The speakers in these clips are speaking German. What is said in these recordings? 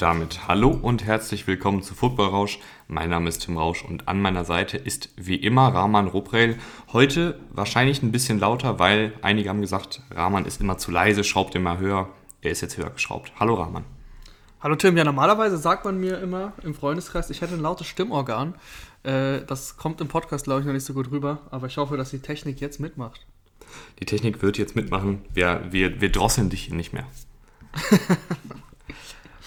Und damit hallo und herzlich willkommen zu Football Rausch. Mein Name ist Tim Rausch und an meiner Seite ist wie immer Rahman Ruprell. Heute wahrscheinlich ein bisschen lauter, weil einige haben gesagt, Rahman ist immer zu leise, schraubt immer höher. Er ist jetzt höher geschraubt. Hallo Rahman. Hallo Tim, ja normalerweise sagt man mir immer im Freundeskreis, ich hätte ein lautes Stimmorgan. Äh, das kommt im Podcast, glaube ich, noch nicht so gut rüber, aber ich hoffe, dass die Technik jetzt mitmacht. Die Technik wird jetzt mitmachen. Wir, wir, wir drosseln dich nicht mehr.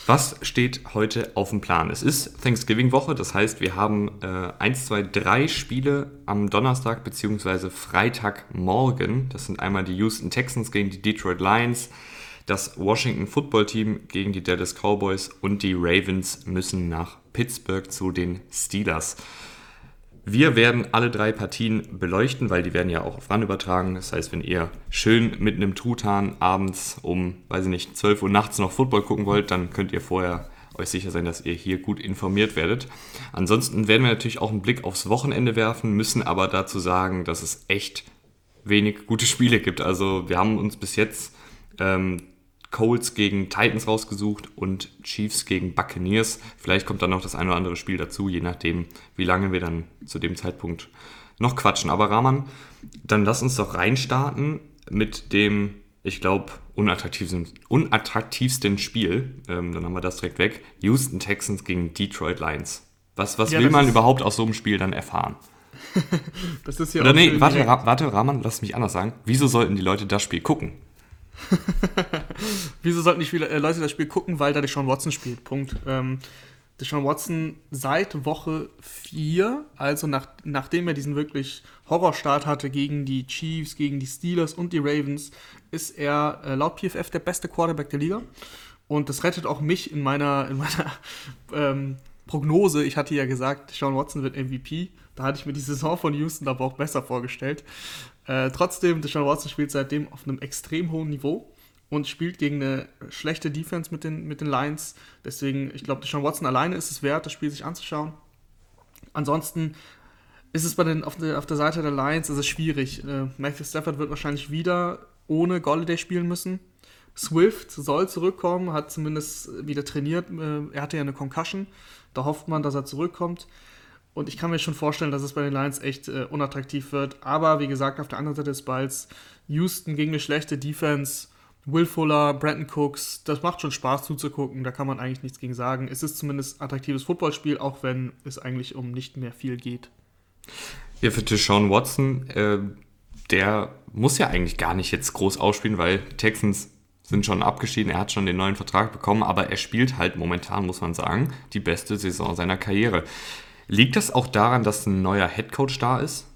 Was steht heute auf dem Plan? Es ist Thanksgiving-Woche, das heißt, wir haben äh, 1, 2, 3 Spiele am Donnerstag bzw. Freitagmorgen. Das sind einmal die Houston Texans gegen die Detroit Lions, das Washington Football Team gegen die Dallas Cowboys und die Ravens müssen nach Pittsburgh zu den Steelers. Wir werden alle drei Partien beleuchten, weil die werden ja auch auf RAN übertragen. Das heißt, wenn ihr schön mit einem Truthahn abends um, weiß ich nicht, 12 Uhr nachts noch Football gucken wollt, dann könnt ihr vorher euch sicher sein, dass ihr hier gut informiert werdet. Ansonsten werden wir natürlich auch einen Blick aufs Wochenende werfen, müssen aber dazu sagen, dass es echt wenig gute Spiele gibt. Also wir haben uns bis jetzt ähm, Colts gegen Titans rausgesucht und Chiefs gegen Buccaneers. Vielleicht kommt dann noch das eine oder andere Spiel dazu, je nachdem, wie lange wir dann zu dem Zeitpunkt noch quatschen. Aber Rahman, dann lass uns doch reinstarten mit dem, ich glaube, unattraktivsten, unattraktivsten Spiel. Ähm, dann haben wir das direkt weg. Houston Texans gegen Detroit Lions. Was, was ja, will man überhaupt aus so einem Spiel dann erfahren? das ist ja Oder nee, warte, warte, Rahman, lass mich anders sagen. Wieso sollten die Leute das Spiel gucken? Wieso sollten nicht viele äh, Leute das Spiel gucken? Weil da Deshaun Watson spielt. Punkt. Ähm, Deshaun Watson seit Woche 4, also nach, nachdem er diesen wirklich Horrorstart hatte gegen die Chiefs, gegen die Steelers und die Ravens, ist er äh, laut PFF der beste Quarterback der Liga. Und das rettet auch mich in meiner, in meiner ähm, Prognose. Ich hatte ja gesagt, Deshaun Watson wird MVP. Da hatte ich mir die Saison von Houston aber auch besser vorgestellt. Äh, trotzdem, Deshaun Watson spielt seitdem auf einem extrem hohen Niveau und spielt gegen eine schlechte Defense mit den, mit den Lions. Deswegen, ich glaube, Deshaun Watson alleine ist es wert, das Spiel sich anzuschauen. Ansonsten ist es bei den, auf, der, auf der Seite der Lions ist schwierig. Äh, Matthew Stafford wird wahrscheinlich wieder ohne Golladay spielen müssen. Swift soll zurückkommen, hat zumindest wieder trainiert. Äh, er hatte ja eine Concussion. Da hofft man, dass er zurückkommt. Und ich kann mir schon vorstellen, dass es bei den Lions echt äh, unattraktiv wird. Aber wie gesagt, auf der anderen Seite des Balls, Houston gegen eine schlechte Defense, Will Fuller, Brandon Cooks, das macht schon Spaß zuzugucken. Da kann man eigentlich nichts gegen sagen. Es ist zumindest attraktives Footballspiel, auch wenn es eigentlich um nicht mehr viel geht. Ja, für Deshaun Watson, äh, der muss ja eigentlich gar nicht jetzt groß ausspielen, weil Texans sind schon abgeschieden, er hat schon den neuen Vertrag bekommen, aber er spielt halt momentan, muss man sagen, die beste Saison seiner Karriere. Liegt das auch daran, dass ein neuer Headcoach da ist?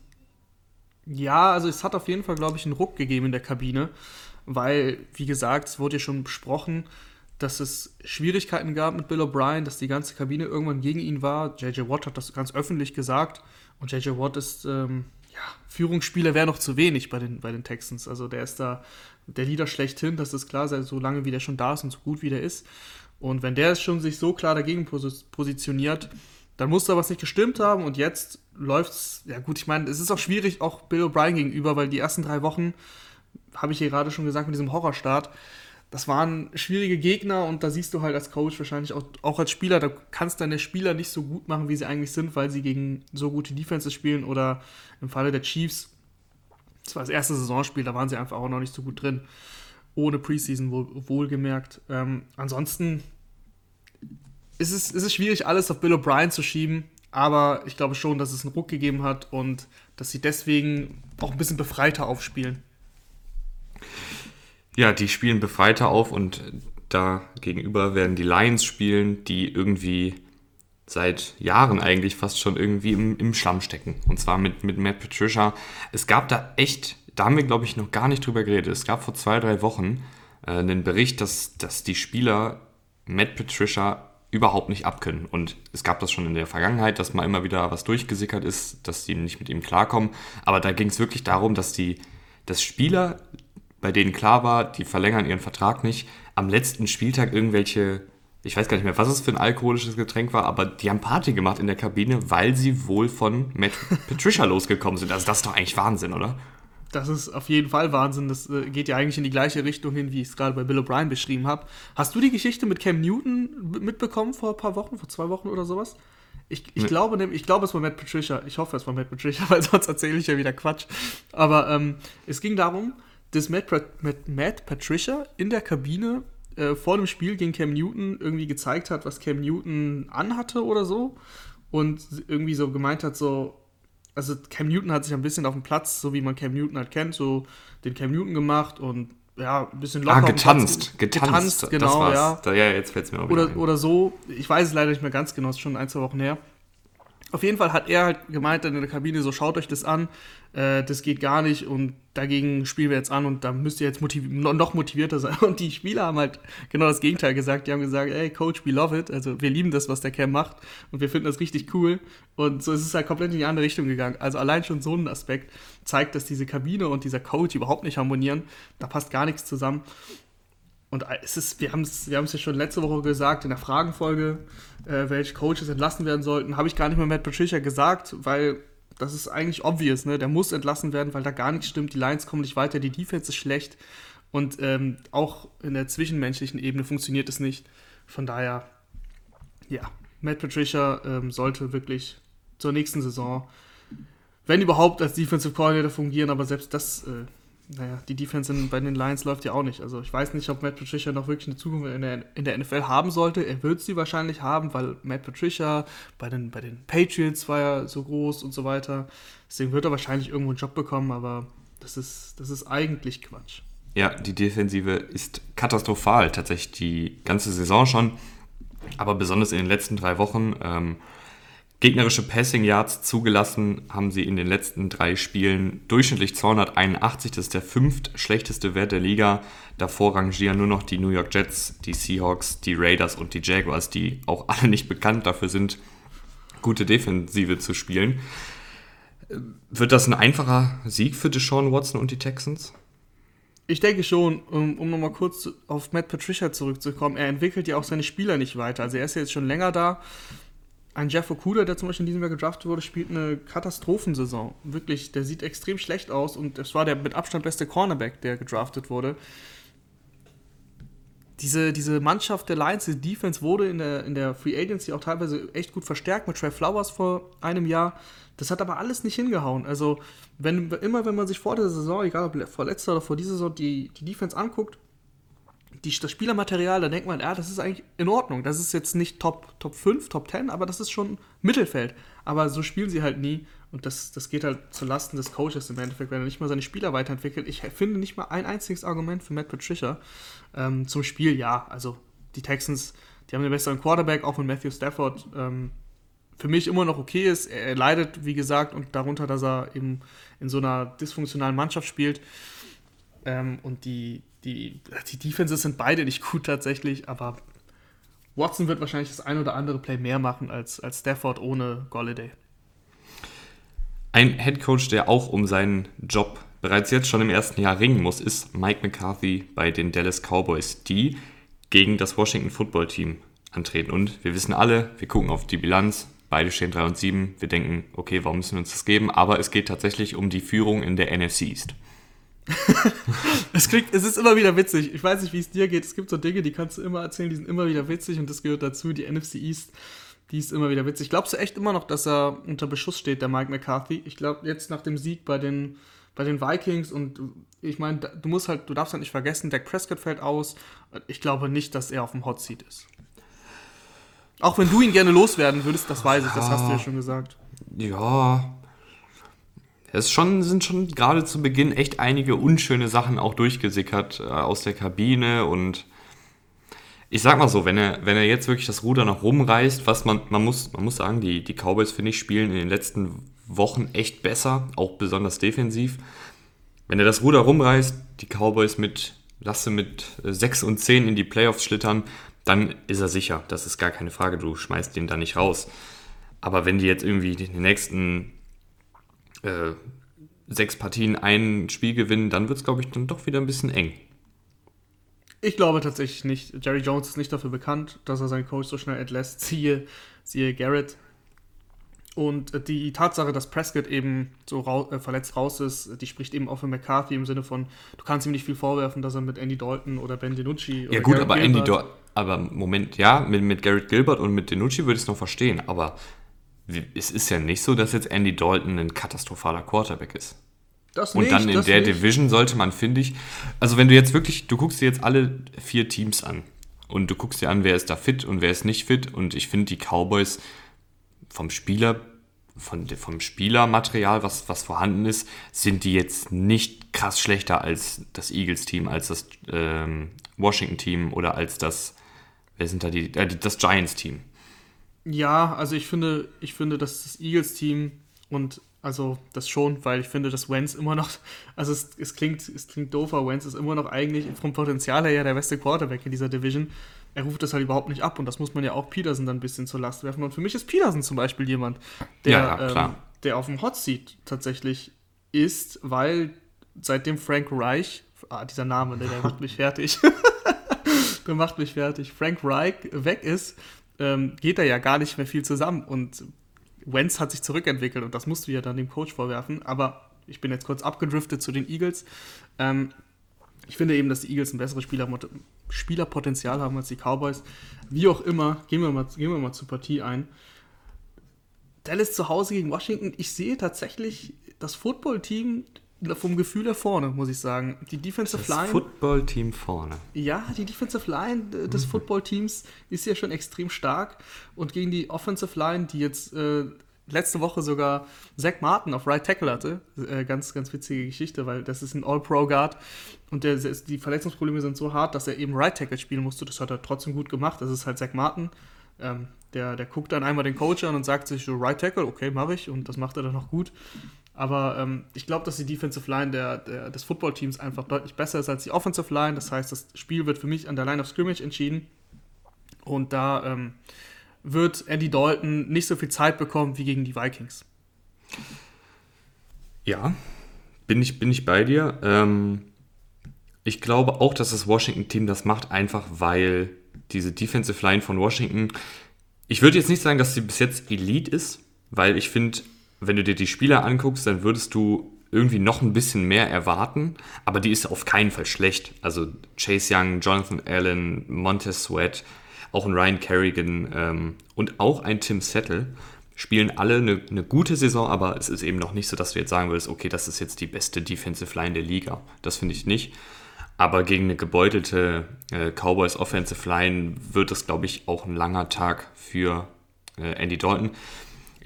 Ja, also es hat auf jeden Fall, glaube ich, einen Ruck gegeben in der Kabine, weil, wie gesagt, es wurde ja schon besprochen, dass es Schwierigkeiten gab mit Bill O'Brien, dass die ganze Kabine irgendwann gegen ihn war. JJ Watt hat das ganz öffentlich gesagt und JJ Watt ist, ähm, ja, Führungsspieler wäre noch zu wenig bei den, bei den Texans. Also der ist da der Leader schlechthin, das ist klar, so lange wie der schon da ist und so gut wie der ist. Und wenn der schon sich so klar dagegen positioniert, dann muss da was nicht gestimmt haben und jetzt läuft's. Ja, gut, ich meine, es ist auch schwierig, auch Bill O'Brien gegenüber, weil die ersten drei Wochen, habe ich hier gerade schon gesagt, mit diesem Horrorstart, das waren schwierige Gegner und da siehst du halt als Coach wahrscheinlich auch, auch als Spieler, da kannst deine Spieler nicht so gut machen, wie sie eigentlich sind, weil sie gegen so gute Defenses spielen oder im Falle der Chiefs, das war das erste Saisonspiel, da waren sie einfach auch noch nicht so gut drin. Ohne Preseason wohl, wohlgemerkt. Ähm, ansonsten es ist, es ist schwierig, alles auf Bill O'Brien zu schieben, aber ich glaube schon, dass es einen Ruck gegeben hat und dass sie deswegen auch ein bisschen befreiter aufspielen. Ja, die spielen befreiter auf und da gegenüber werden die Lions spielen, die irgendwie seit Jahren eigentlich fast schon irgendwie im, im Schlamm stecken. Und zwar mit, mit Matt Patricia. Es gab da echt, da haben wir glaube ich noch gar nicht drüber geredet. Es gab vor zwei, drei Wochen äh, einen Bericht, dass, dass die Spieler Matt Patricia überhaupt nicht abkönnen. Und es gab das schon in der Vergangenheit, dass mal immer wieder was durchgesickert ist, dass die nicht mit ihm klarkommen. Aber da ging es wirklich darum, dass die, dass Spieler, bei denen klar war, die verlängern ihren Vertrag nicht, am letzten Spieltag irgendwelche, ich weiß gar nicht mehr, was es für ein alkoholisches Getränk war, aber die haben Party gemacht in der Kabine, weil sie wohl von Matt Patricia losgekommen sind. Also das ist doch eigentlich Wahnsinn, oder? Das ist auf jeden Fall Wahnsinn. Das äh, geht ja eigentlich in die gleiche Richtung hin, wie ich es gerade bei Bill O'Brien beschrieben habe. Hast du die Geschichte mit Cam Newton mitbekommen vor ein paar Wochen, vor zwei Wochen oder sowas? Ich, ich, nee. glaube, ich glaube, es war Matt Patricia. Ich hoffe, es war Matt Patricia, weil sonst erzähle ich ja wieder Quatsch. Aber ähm, es ging darum, dass Matt, Matt, Matt Patricia in der Kabine äh, vor dem Spiel gegen Cam Newton irgendwie gezeigt hat, was Cam Newton anhatte oder so. Und irgendwie so gemeint hat, so, also Cam Newton hat sich ein bisschen auf dem Platz, so wie man Cam Newton halt kennt, so den Cam Newton gemacht und ja, ein bisschen locker. Ah, getanzt, getanzt, getanzt, genau, ja. Da, ja, jetzt fällt es mir auch oder, oder so, ich weiß es leider nicht mehr ganz genau, ist schon ein, zwei Wochen her. Auf jeden Fall hat er halt gemeint in der Kabine, so schaut euch das an, äh, das geht gar nicht und dagegen spielen wir jetzt an und da müsst ihr jetzt motiv noch motivierter sein. Und die Spieler haben halt genau das Gegenteil gesagt. Die haben gesagt, ey Coach, we love it. Also wir lieben das, was der Cam macht und wir finden das richtig cool. Und so ist es halt komplett in die andere Richtung gegangen. Also allein schon so ein Aspekt zeigt, dass diese Kabine und dieser Coach überhaupt nicht harmonieren. Da passt gar nichts zusammen. Und es ist, wir haben es wir ja schon letzte Woche gesagt, in der Fragenfolge, äh, welche Coaches entlassen werden sollten, habe ich gar nicht mehr Matt Patricia gesagt, weil das ist eigentlich obvious, ne? Der muss entlassen werden, weil da gar nichts stimmt. Die Lions kommen nicht weiter, die Defense ist schlecht und ähm, auch in der zwischenmenschlichen Ebene funktioniert es nicht. Von daher, ja, Matt Patricia ähm, sollte wirklich zur nächsten Saison, wenn überhaupt, als Defensive Coordinator fungieren, aber selbst das äh, naja, die Defense in, bei den Lions läuft ja auch nicht. Also ich weiß nicht, ob Matt Patricia noch wirklich eine Zukunft in der, in der NFL haben sollte. Er wird sie wahrscheinlich haben, weil Matt Patricia bei den, bei den Patriots war ja so groß und so weiter. Deswegen wird er wahrscheinlich irgendwo einen Job bekommen, aber das ist, das ist eigentlich Quatsch. Ja, die Defensive ist katastrophal, tatsächlich die ganze Saison schon. Aber besonders in den letzten drei Wochen. Ähm, Gegnerische Passing Yards zugelassen haben sie in den letzten drei Spielen durchschnittlich 281. Das ist der fünft schlechteste Wert der Liga. Davor rangieren nur noch die New York Jets, die Seahawks, die Raiders und die Jaguars, die auch alle nicht bekannt dafür sind, gute Defensive zu spielen. Wird das ein einfacher Sieg für Deshaun Watson und die Texans? Ich denke schon, um, um nochmal kurz auf Matt Patricia zurückzukommen, er entwickelt ja auch seine Spieler nicht weiter. Also er ist ja jetzt schon länger da ein Jeff Okuda, der zum Beispiel in diesem Jahr gedraftet wurde, spielt eine Katastrophensaison. Wirklich, der sieht extrem schlecht aus und es war der mit Abstand beste Cornerback, der gedraftet wurde. Diese, diese Mannschaft der Lions, die Defense wurde in der, in der Free Agency auch teilweise echt gut verstärkt mit Trey Flowers vor einem Jahr. Das hat aber alles nicht hingehauen. Also, wenn, immer wenn man sich vor der Saison, egal ob vor letzter oder vor dieser Saison, die, die Defense anguckt, die, das Spielermaterial, da denkt man, ja, das ist eigentlich in Ordnung. Das ist jetzt nicht Top, Top 5, Top 10, aber das ist schon Mittelfeld. Aber so spielen sie halt nie. Und das, das geht halt zu Lasten des Coaches im Endeffekt, wenn er nicht mal seine Spieler weiterentwickelt. Ich finde nicht mal ein einziges Argument für Matt Patricia ähm, zum Spiel. Ja, also die Texans, die haben den besseren Quarterback, auch wenn Matthew Stafford ähm, für mich immer noch okay ist. Er, leidet, wie gesagt, und darunter, dass er eben in so einer dysfunktionalen Mannschaft spielt. Ähm, und die, die, die Defenses sind beide nicht gut tatsächlich, aber Watson wird wahrscheinlich das ein oder andere Play mehr machen als, als Stafford ohne Golladay. Ein Headcoach, der auch um seinen Job bereits jetzt schon im ersten Jahr ringen muss, ist Mike McCarthy bei den Dallas Cowboys, die gegen das Washington Football Team antreten. Und wir wissen alle, wir gucken auf die Bilanz, beide stehen 3 und 7, wir denken, okay, warum müssen wir uns das geben? Aber es geht tatsächlich um die Führung in der NFC East. es, klingt, es ist immer wieder witzig. Ich weiß nicht, wie es dir geht. Es gibt so Dinge, die kannst du immer erzählen, die sind immer wieder witzig und das gehört dazu. Die NFC East, die ist immer wieder witzig. Glaubst du echt immer noch, dass er unter Beschuss steht, der Mike McCarthy? Ich glaube, jetzt nach dem Sieg bei den, bei den Vikings und ich meine, du musst halt, du darfst halt nicht vergessen, Dak Prescott fällt aus. Ich glaube nicht, dass er auf dem Hot Seat ist. Auch wenn du ihn gerne loswerden würdest, das weiß ich, das hast du ja schon gesagt. Ja, es schon, sind schon gerade zu Beginn echt einige unschöne Sachen auch durchgesickert äh, aus der Kabine und ich sag mal so, wenn er, wenn er jetzt wirklich das Ruder noch rumreißt, was man, man muss, man muss sagen, die, die Cowboys, finde ich, spielen in den letzten Wochen echt besser, auch besonders defensiv. Wenn er das Ruder rumreißt, die Cowboys mit, lasse mit 6 und 10 in die Playoffs schlittern, dann ist er sicher. Das ist gar keine Frage, du schmeißt den da nicht raus. Aber wenn die jetzt irgendwie die nächsten äh, sechs Partien ein Spiel gewinnen, dann wird es, glaube ich, dann doch wieder ein bisschen eng. Ich glaube tatsächlich nicht. Jerry Jones ist nicht dafür bekannt, dass er seinen Coach so schnell entlässt. Siehe, siehe Garrett. Und die Tatsache, dass Prescott eben so rau äh, verletzt raus ist, die spricht eben auch für McCarthy im Sinne von, du kannst ihm nicht viel vorwerfen, dass er mit Andy Dalton oder Ben DiNucci Ja gut, Garrett aber Gilbert, Andy Dalton, aber Moment, ja, mit, mit Garrett Gilbert und mit DiNucci würde ich es noch verstehen, aber es ist ja nicht so, dass jetzt Andy Dalton ein katastrophaler Quarterback ist. Das und nicht, dann in der nicht. Division sollte man, finde ich, also wenn du jetzt wirklich, du guckst dir jetzt alle vier Teams an und du guckst dir an, wer ist da fit und wer ist nicht fit und ich finde die Cowboys vom Spieler, von, vom Spielermaterial, was, was vorhanden ist, sind die jetzt nicht krass schlechter als das Eagles-Team, als das ähm, Washington-Team oder als das, wer sind da die, äh, das Giants-Team. Ja, also ich finde, ich finde, dass das Eagles-Team und also das schon, weil ich finde, dass Wentz immer noch, also es, es, klingt, es klingt doof, aber Wentz ist immer noch eigentlich vom Potenzial her ja der beste Quarterback in dieser Division. Er ruft das halt überhaupt nicht ab und das muss man ja auch Peterson dann ein bisschen zur Last werfen. Und für mich ist Peterson zum Beispiel jemand, der, ja, ja, ähm, der auf dem Hot Seat tatsächlich ist, weil seitdem Frank Reich, ah, dieser Name, der, der macht mich fertig, der macht mich fertig, Frank Reich weg ist, ähm, geht da ja gar nicht mehr viel zusammen und Wentz hat sich zurückentwickelt und das musst du ja dann dem Coach vorwerfen, aber ich bin jetzt kurz abgedriftet zu den Eagles. Ähm, ich finde eben, dass die Eagles ein besseres Spieler Spielerpotenzial haben als die Cowboys. Wie auch immer, gehen wir mal, gehen wir mal zur Partie ein. Dallas zu Hause gegen Washington. Ich sehe tatsächlich das Footballteam vom Gefühl her vorne, muss ich sagen. Die Defensive das Line. Das Footballteam vorne. Ja, die Defensive Line des mhm. Footballteams ist ja schon extrem stark. Und gegen die Offensive Line, die jetzt äh, letzte Woche sogar Zach Martin auf Right Tackle hatte. Äh, ganz, ganz witzige Geschichte, weil das ist ein All-Pro-Guard und der, die Verletzungsprobleme sind so hart, dass er eben Right Tackle spielen musste. Das hat er trotzdem gut gemacht. Das ist halt Zach Martin. Ähm, der, der guckt dann einmal den Coach an und sagt sich so Right Tackle, okay, mache ich und das macht er dann noch gut. Aber ähm, ich glaube, dass die Defensive Line der, der, des Football-Teams einfach deutlich besser ist als die Offensive Line. Das heißt, das Spiel wird für mich an der Line of Scrimmage entschieden. Und da ähm, wird Andy Dalton nicht so viel Zeit bekommen wie gegen die Vikings. Ja, bin ich, bin ich bei dir. Ähm, ich glaube auch, dass das Washington-Team das macht, einfach weil diese Defensive Line von Washington, ich würde jetzt nicht sagen, dass sie bis jetzt Elite ist, weil ich finde, wenn du dir die Spieler anguckst, dann würdest du irgendwie noch ein bisschen mehr erwarten, aber die ist auf keinen Fall schlecht. Also Chase Young, Jonathan Allen, Montez Sweat, auch ein Ryan Kerrigan ähm, und auch ein Tim Settle spielen alle eine, eine, gute Saison, aber es ist eben noch nicht so, dass du jetzt sagen würdest, okay, das ist jetzt die beste Defensive Line der Liga. Das finde ich nicht. Aber gegen eine gebeutelte äh, Cowboys Offensive Line wird es, glaube ich, auch ein langer Tag für äh, Andy Dalton.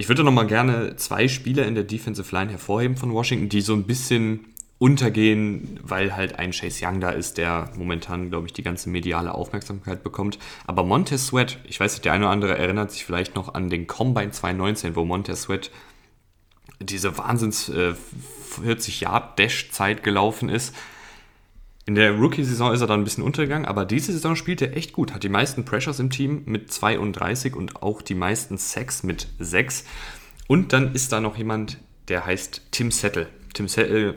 Ich würde noch mal gerne zwei Spieler in der Defensive Line hervorheben von Washington, die so ein bisschen untergehen, weil halt ein Chase Young da ist, der momentan, glaube ich, die ganze mediale Aufmerksamkeit bekommt. Aber Montez Sweat, ich weiß nicht, der eine oder andere erinnert sich vielleicht noch an den Combine 2019, wo Montez Sweat diese Wahnsinns äh, 40 Yard Dash Zeit gelaufen ist. In der Rookie-Saison ist er dann ein bisschen untergegangen, aber diese Saison spielt er echt gut. Hat die meisten Pressures im Team mit 32 und auch die meisten Sacks mit 6. Und dann ist da noch jemand, der heißt Tim Settle. Tim Settle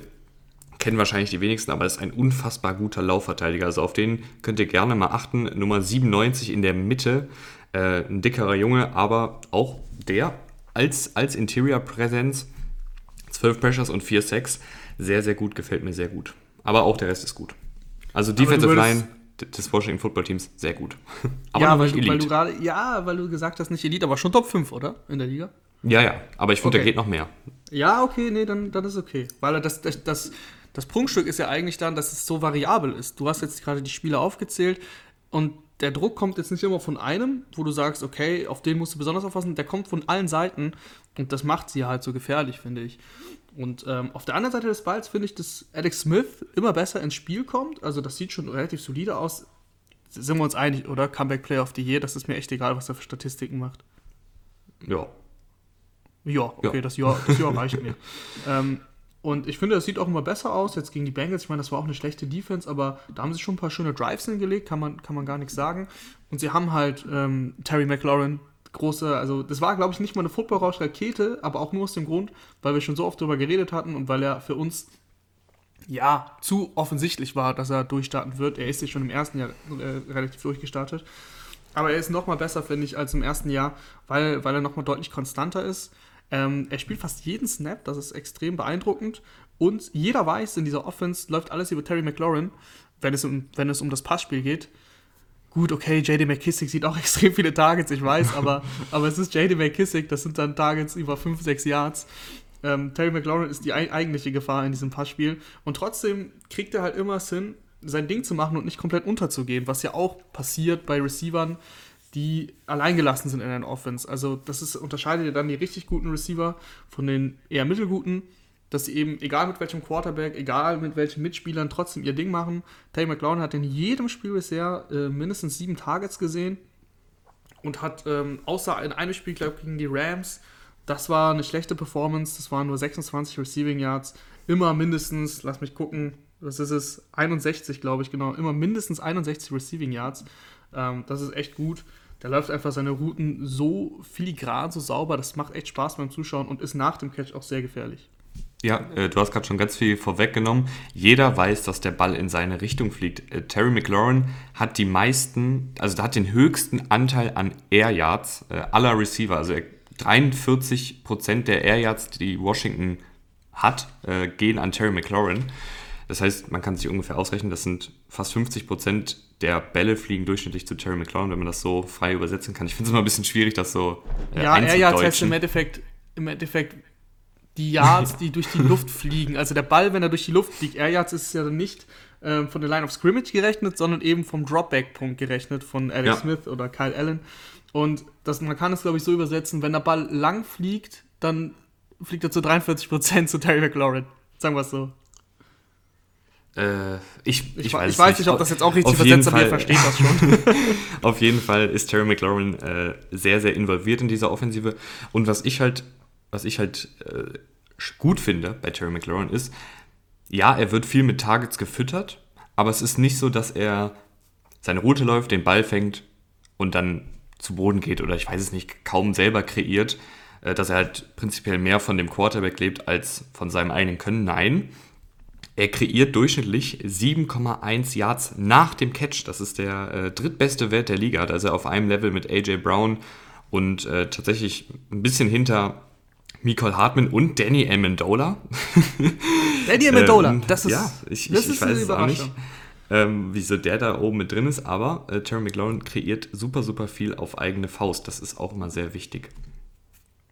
kennen wahrscheinlich die wenigsten, aber ist ein unfassbar guter Laufverteidiger. Also auf den könnt ihr gerne mal achten. Nummer 97 in der Mitte, äh, ein dickerer Junge, aber auch der als, als Interior-Präsenz, 12 Pressures und 4 Sacks, sehr, sehr gut, gefällt mir sehr gut. Aber auch der Rest ist gut. Also Defensive Line des Washington Football Teams sehr gut. aber ja, weil du, weil du gerade, ja, weil du gesagt hast, nicht Elite, aber schon Top 5, oder? In der Liga? Ja, ja, aber ich finde, okay. da geht noch mehr. Ja, okay, nee, dann, dann ist okay. Weil das, das, das, das Prunkstück ist ja eigentlich dann, dass es so variabel ist. Du hast jetzt gerade die Spiele aufgezählt und der Druck kommt jetzt nicht immer von einem, wo du sagst, okay, auf den musst du besonders aufpassen. Der kommt von allen Seiten und das macht sie halt so gefährlich, finde ich. Und ähm, auf der anderen Seite des Balls finde ich, dass Alex Smith immer besser ins Spiel kommt. Also das sieht schon relativ solide aus. Sind wir uns einig, oder? Comeback Player of the Year, das ist mir echt egal, was er für Statistiken macht. Ja. Ja, okay, ja. das Jahr, das Jahr reicht mir. ähm, und ich finde, das sieht auch immer besser aus. Jetzt gegen die Bengals, ich meine, das war auch eine schlechte Defense, aber da haben sie schon ein paar schöne Drives hingelegt, kann man, kann man gar nichts sagen. Und sie haben halt ähm, Terry McLaurin, große, also das war, glaube ich, nicht mal eine Football-Rausch-Rakete, aber auch nur aus dem Grund, weil wir schon so oft darüber geredet hatten und weil er für uns ja zu offensichtlich war, dass er durchstarten wird. Er ist ja schon im ersten Jahr äh, relativ durchgestartet. Aber er ist nochmal besser, finde ich, als im ersten Jahr, weil, weil er nochmal deutlich konstanter ist. Ähm, er spielt fast jeden Snap, das ist extrem beeindruckend. Und jeder weiß, in dieser Offense läuft alles über Terry McLaurin, wenn es um, wenn es um das Passspiel geht. Gut, okay, JD McKissick sieht auch extrem viele Targets, ich weiß, aber, aber es ist JD McKissick, das sind dann Targets über 5, 6 Yards. Ähm, Terry McLaurin ist die eigentliche Gefahr in diesem Passspiel. Und trotzdem kriegt er halt immer Sinn, sein Ding zu machen und nicht komplett unterzugehen, was ja auch passiert bei Receivern, die alleingelassen sind in einer Offense. Also das ist, unterscheidet ja dann die richtig guten Receiver von den eher mittelguten, dass sie eben, egal mit welchem Quarterback, egal mit welchen Mitspielern, trotzdem ihr Ding machen. Terry McLaurin hat in jedem Spiel bisher äh, mindestens sieben Targets gesehen und hat ähm, außer in einem Spiel, glaube ich, gegen die Rams, das war eine schlechte Performance, das waren nur 26 Receiving Yards, immer mindestens, lass mich gucken, was ist es, 61, glaube ich, genau, immer mindestens 61 Receiving Yards. Ähm, das ist echt gut. Der läuft einfach seine Routen so filigran, so sauber, das macht echt Spaß beim Zuschauen und ist nach dem Catch auch sehr gefährlich. Ja, äh, du hast gerade schon ganz viel vorweggenommen. Jeder weiß, dass der Ball in seine Richtung fliegt. Äh, Terry McLaurin hat die meisten, also hat den höchsten Anteil an Air Yards äh, aller Receiver. Also 43% der Air Yards, die Washington hat, äh, gehen an Terry McLaurin. Das heißt, man kann sich ungefähr ausrechnen, das sind fast 50 Prozent der Bälle fliegen durchschnittlich zu Terry McLaurin, wenn man das so frei übersetzen kann. Ich finde es immer ein bisschen schwierig, das so äh, Ja, Air Yards heißt im Endeffekt, im Endeffekt die Yards, die durch die Luft fliegen. Also der Ball, wenn er durch die Luft fliegt. Air Yards ist ja nicht äh, von der Line of Scrimmage gerechnet, sondern eben vom Dropback-Punkt gerechnet von Alex ja. Smith oder Kyle Allen. Und das, man kann es, glaube ich, so übersetzen, wenn der Ball lang fliegt, dann fliegt er zu 43% zu Terry McLaurin. Sagen wir es so. Äh, ich, ich, ich, weiß, ich weiß nicht, ob das jetzt auch richtig versetzt, aber ihr versteht das schon. auf jeden Fall ist Terry McLaurin äh, sehr, sehr involviert in dieser Offensive. Und was ich halt, was ich halt äh, gut finde bei Terry McLaurin ist, ja, er wird viel mit Targets gefüttert, aber es ist nicht so, dass er seine Route läuft, den Ball fängt und dann zu Boden geht oder ich weiß es nicht, kaum selber kreiert, äh, dass er halt prinzipiell mehr von dem Quarterback lebt als von seinem eigenen Können. Nein, er kreiert durchschnittlich 7,1 Yards nach dem Catch. Das ist der äh, drittbeste Wert der Liga. Da ist er auf einem Level mit AJ Brown und äh, tatsächlich ein bisschen hinter Nicole Hartman und Danny Amendola. Danny Amendola, ähm, das ist, ja, ich, das ich, ich ist weiß es auch nicht, ähm, wieso der da oben mit drin ist, aber äh, Terry McLaurin kreiert super, super viel auf eigene Faust. Das ist auch immer sehr wichtig.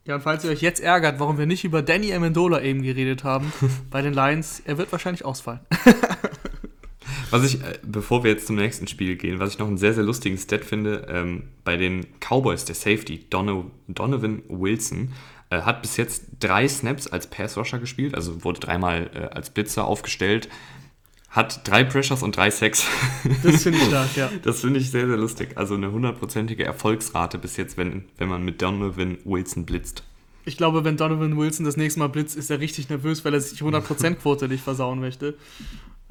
Ja, und falls ihr euch jetzt ärgert, warum wir nicht über Danny Amendola eben geredet haben bei den Lions, er wird wahrscheinlich ausfallen. was ich, äh, bevor wir jetzt zum nächsten Spiel gehen, was ich noch einen sehr, sehr lustigen Stat finde, ähm, bei den Cowboys, der Safety, Dono, Donovan Wilson, äh, hat bis jetzt drei Snaps als Pass-Rusher gespielt, also wurde dreimal äh, als Blitzer aufgestellt, hat drei Pressures und drei Sacks. Das finde ich stark, ja. Das finde ich sehr, sehr lustig. Also eine hundertprozentige Erfolgsrate bis jetzt, wenn, wenn man mit Donovan Wilson blitzt. Ich glaube, wenn Donovan Wilson das nächste Mal blitzt, ist er richtig nervös, weil er sich die 100%-Quote nicht versauen möchte.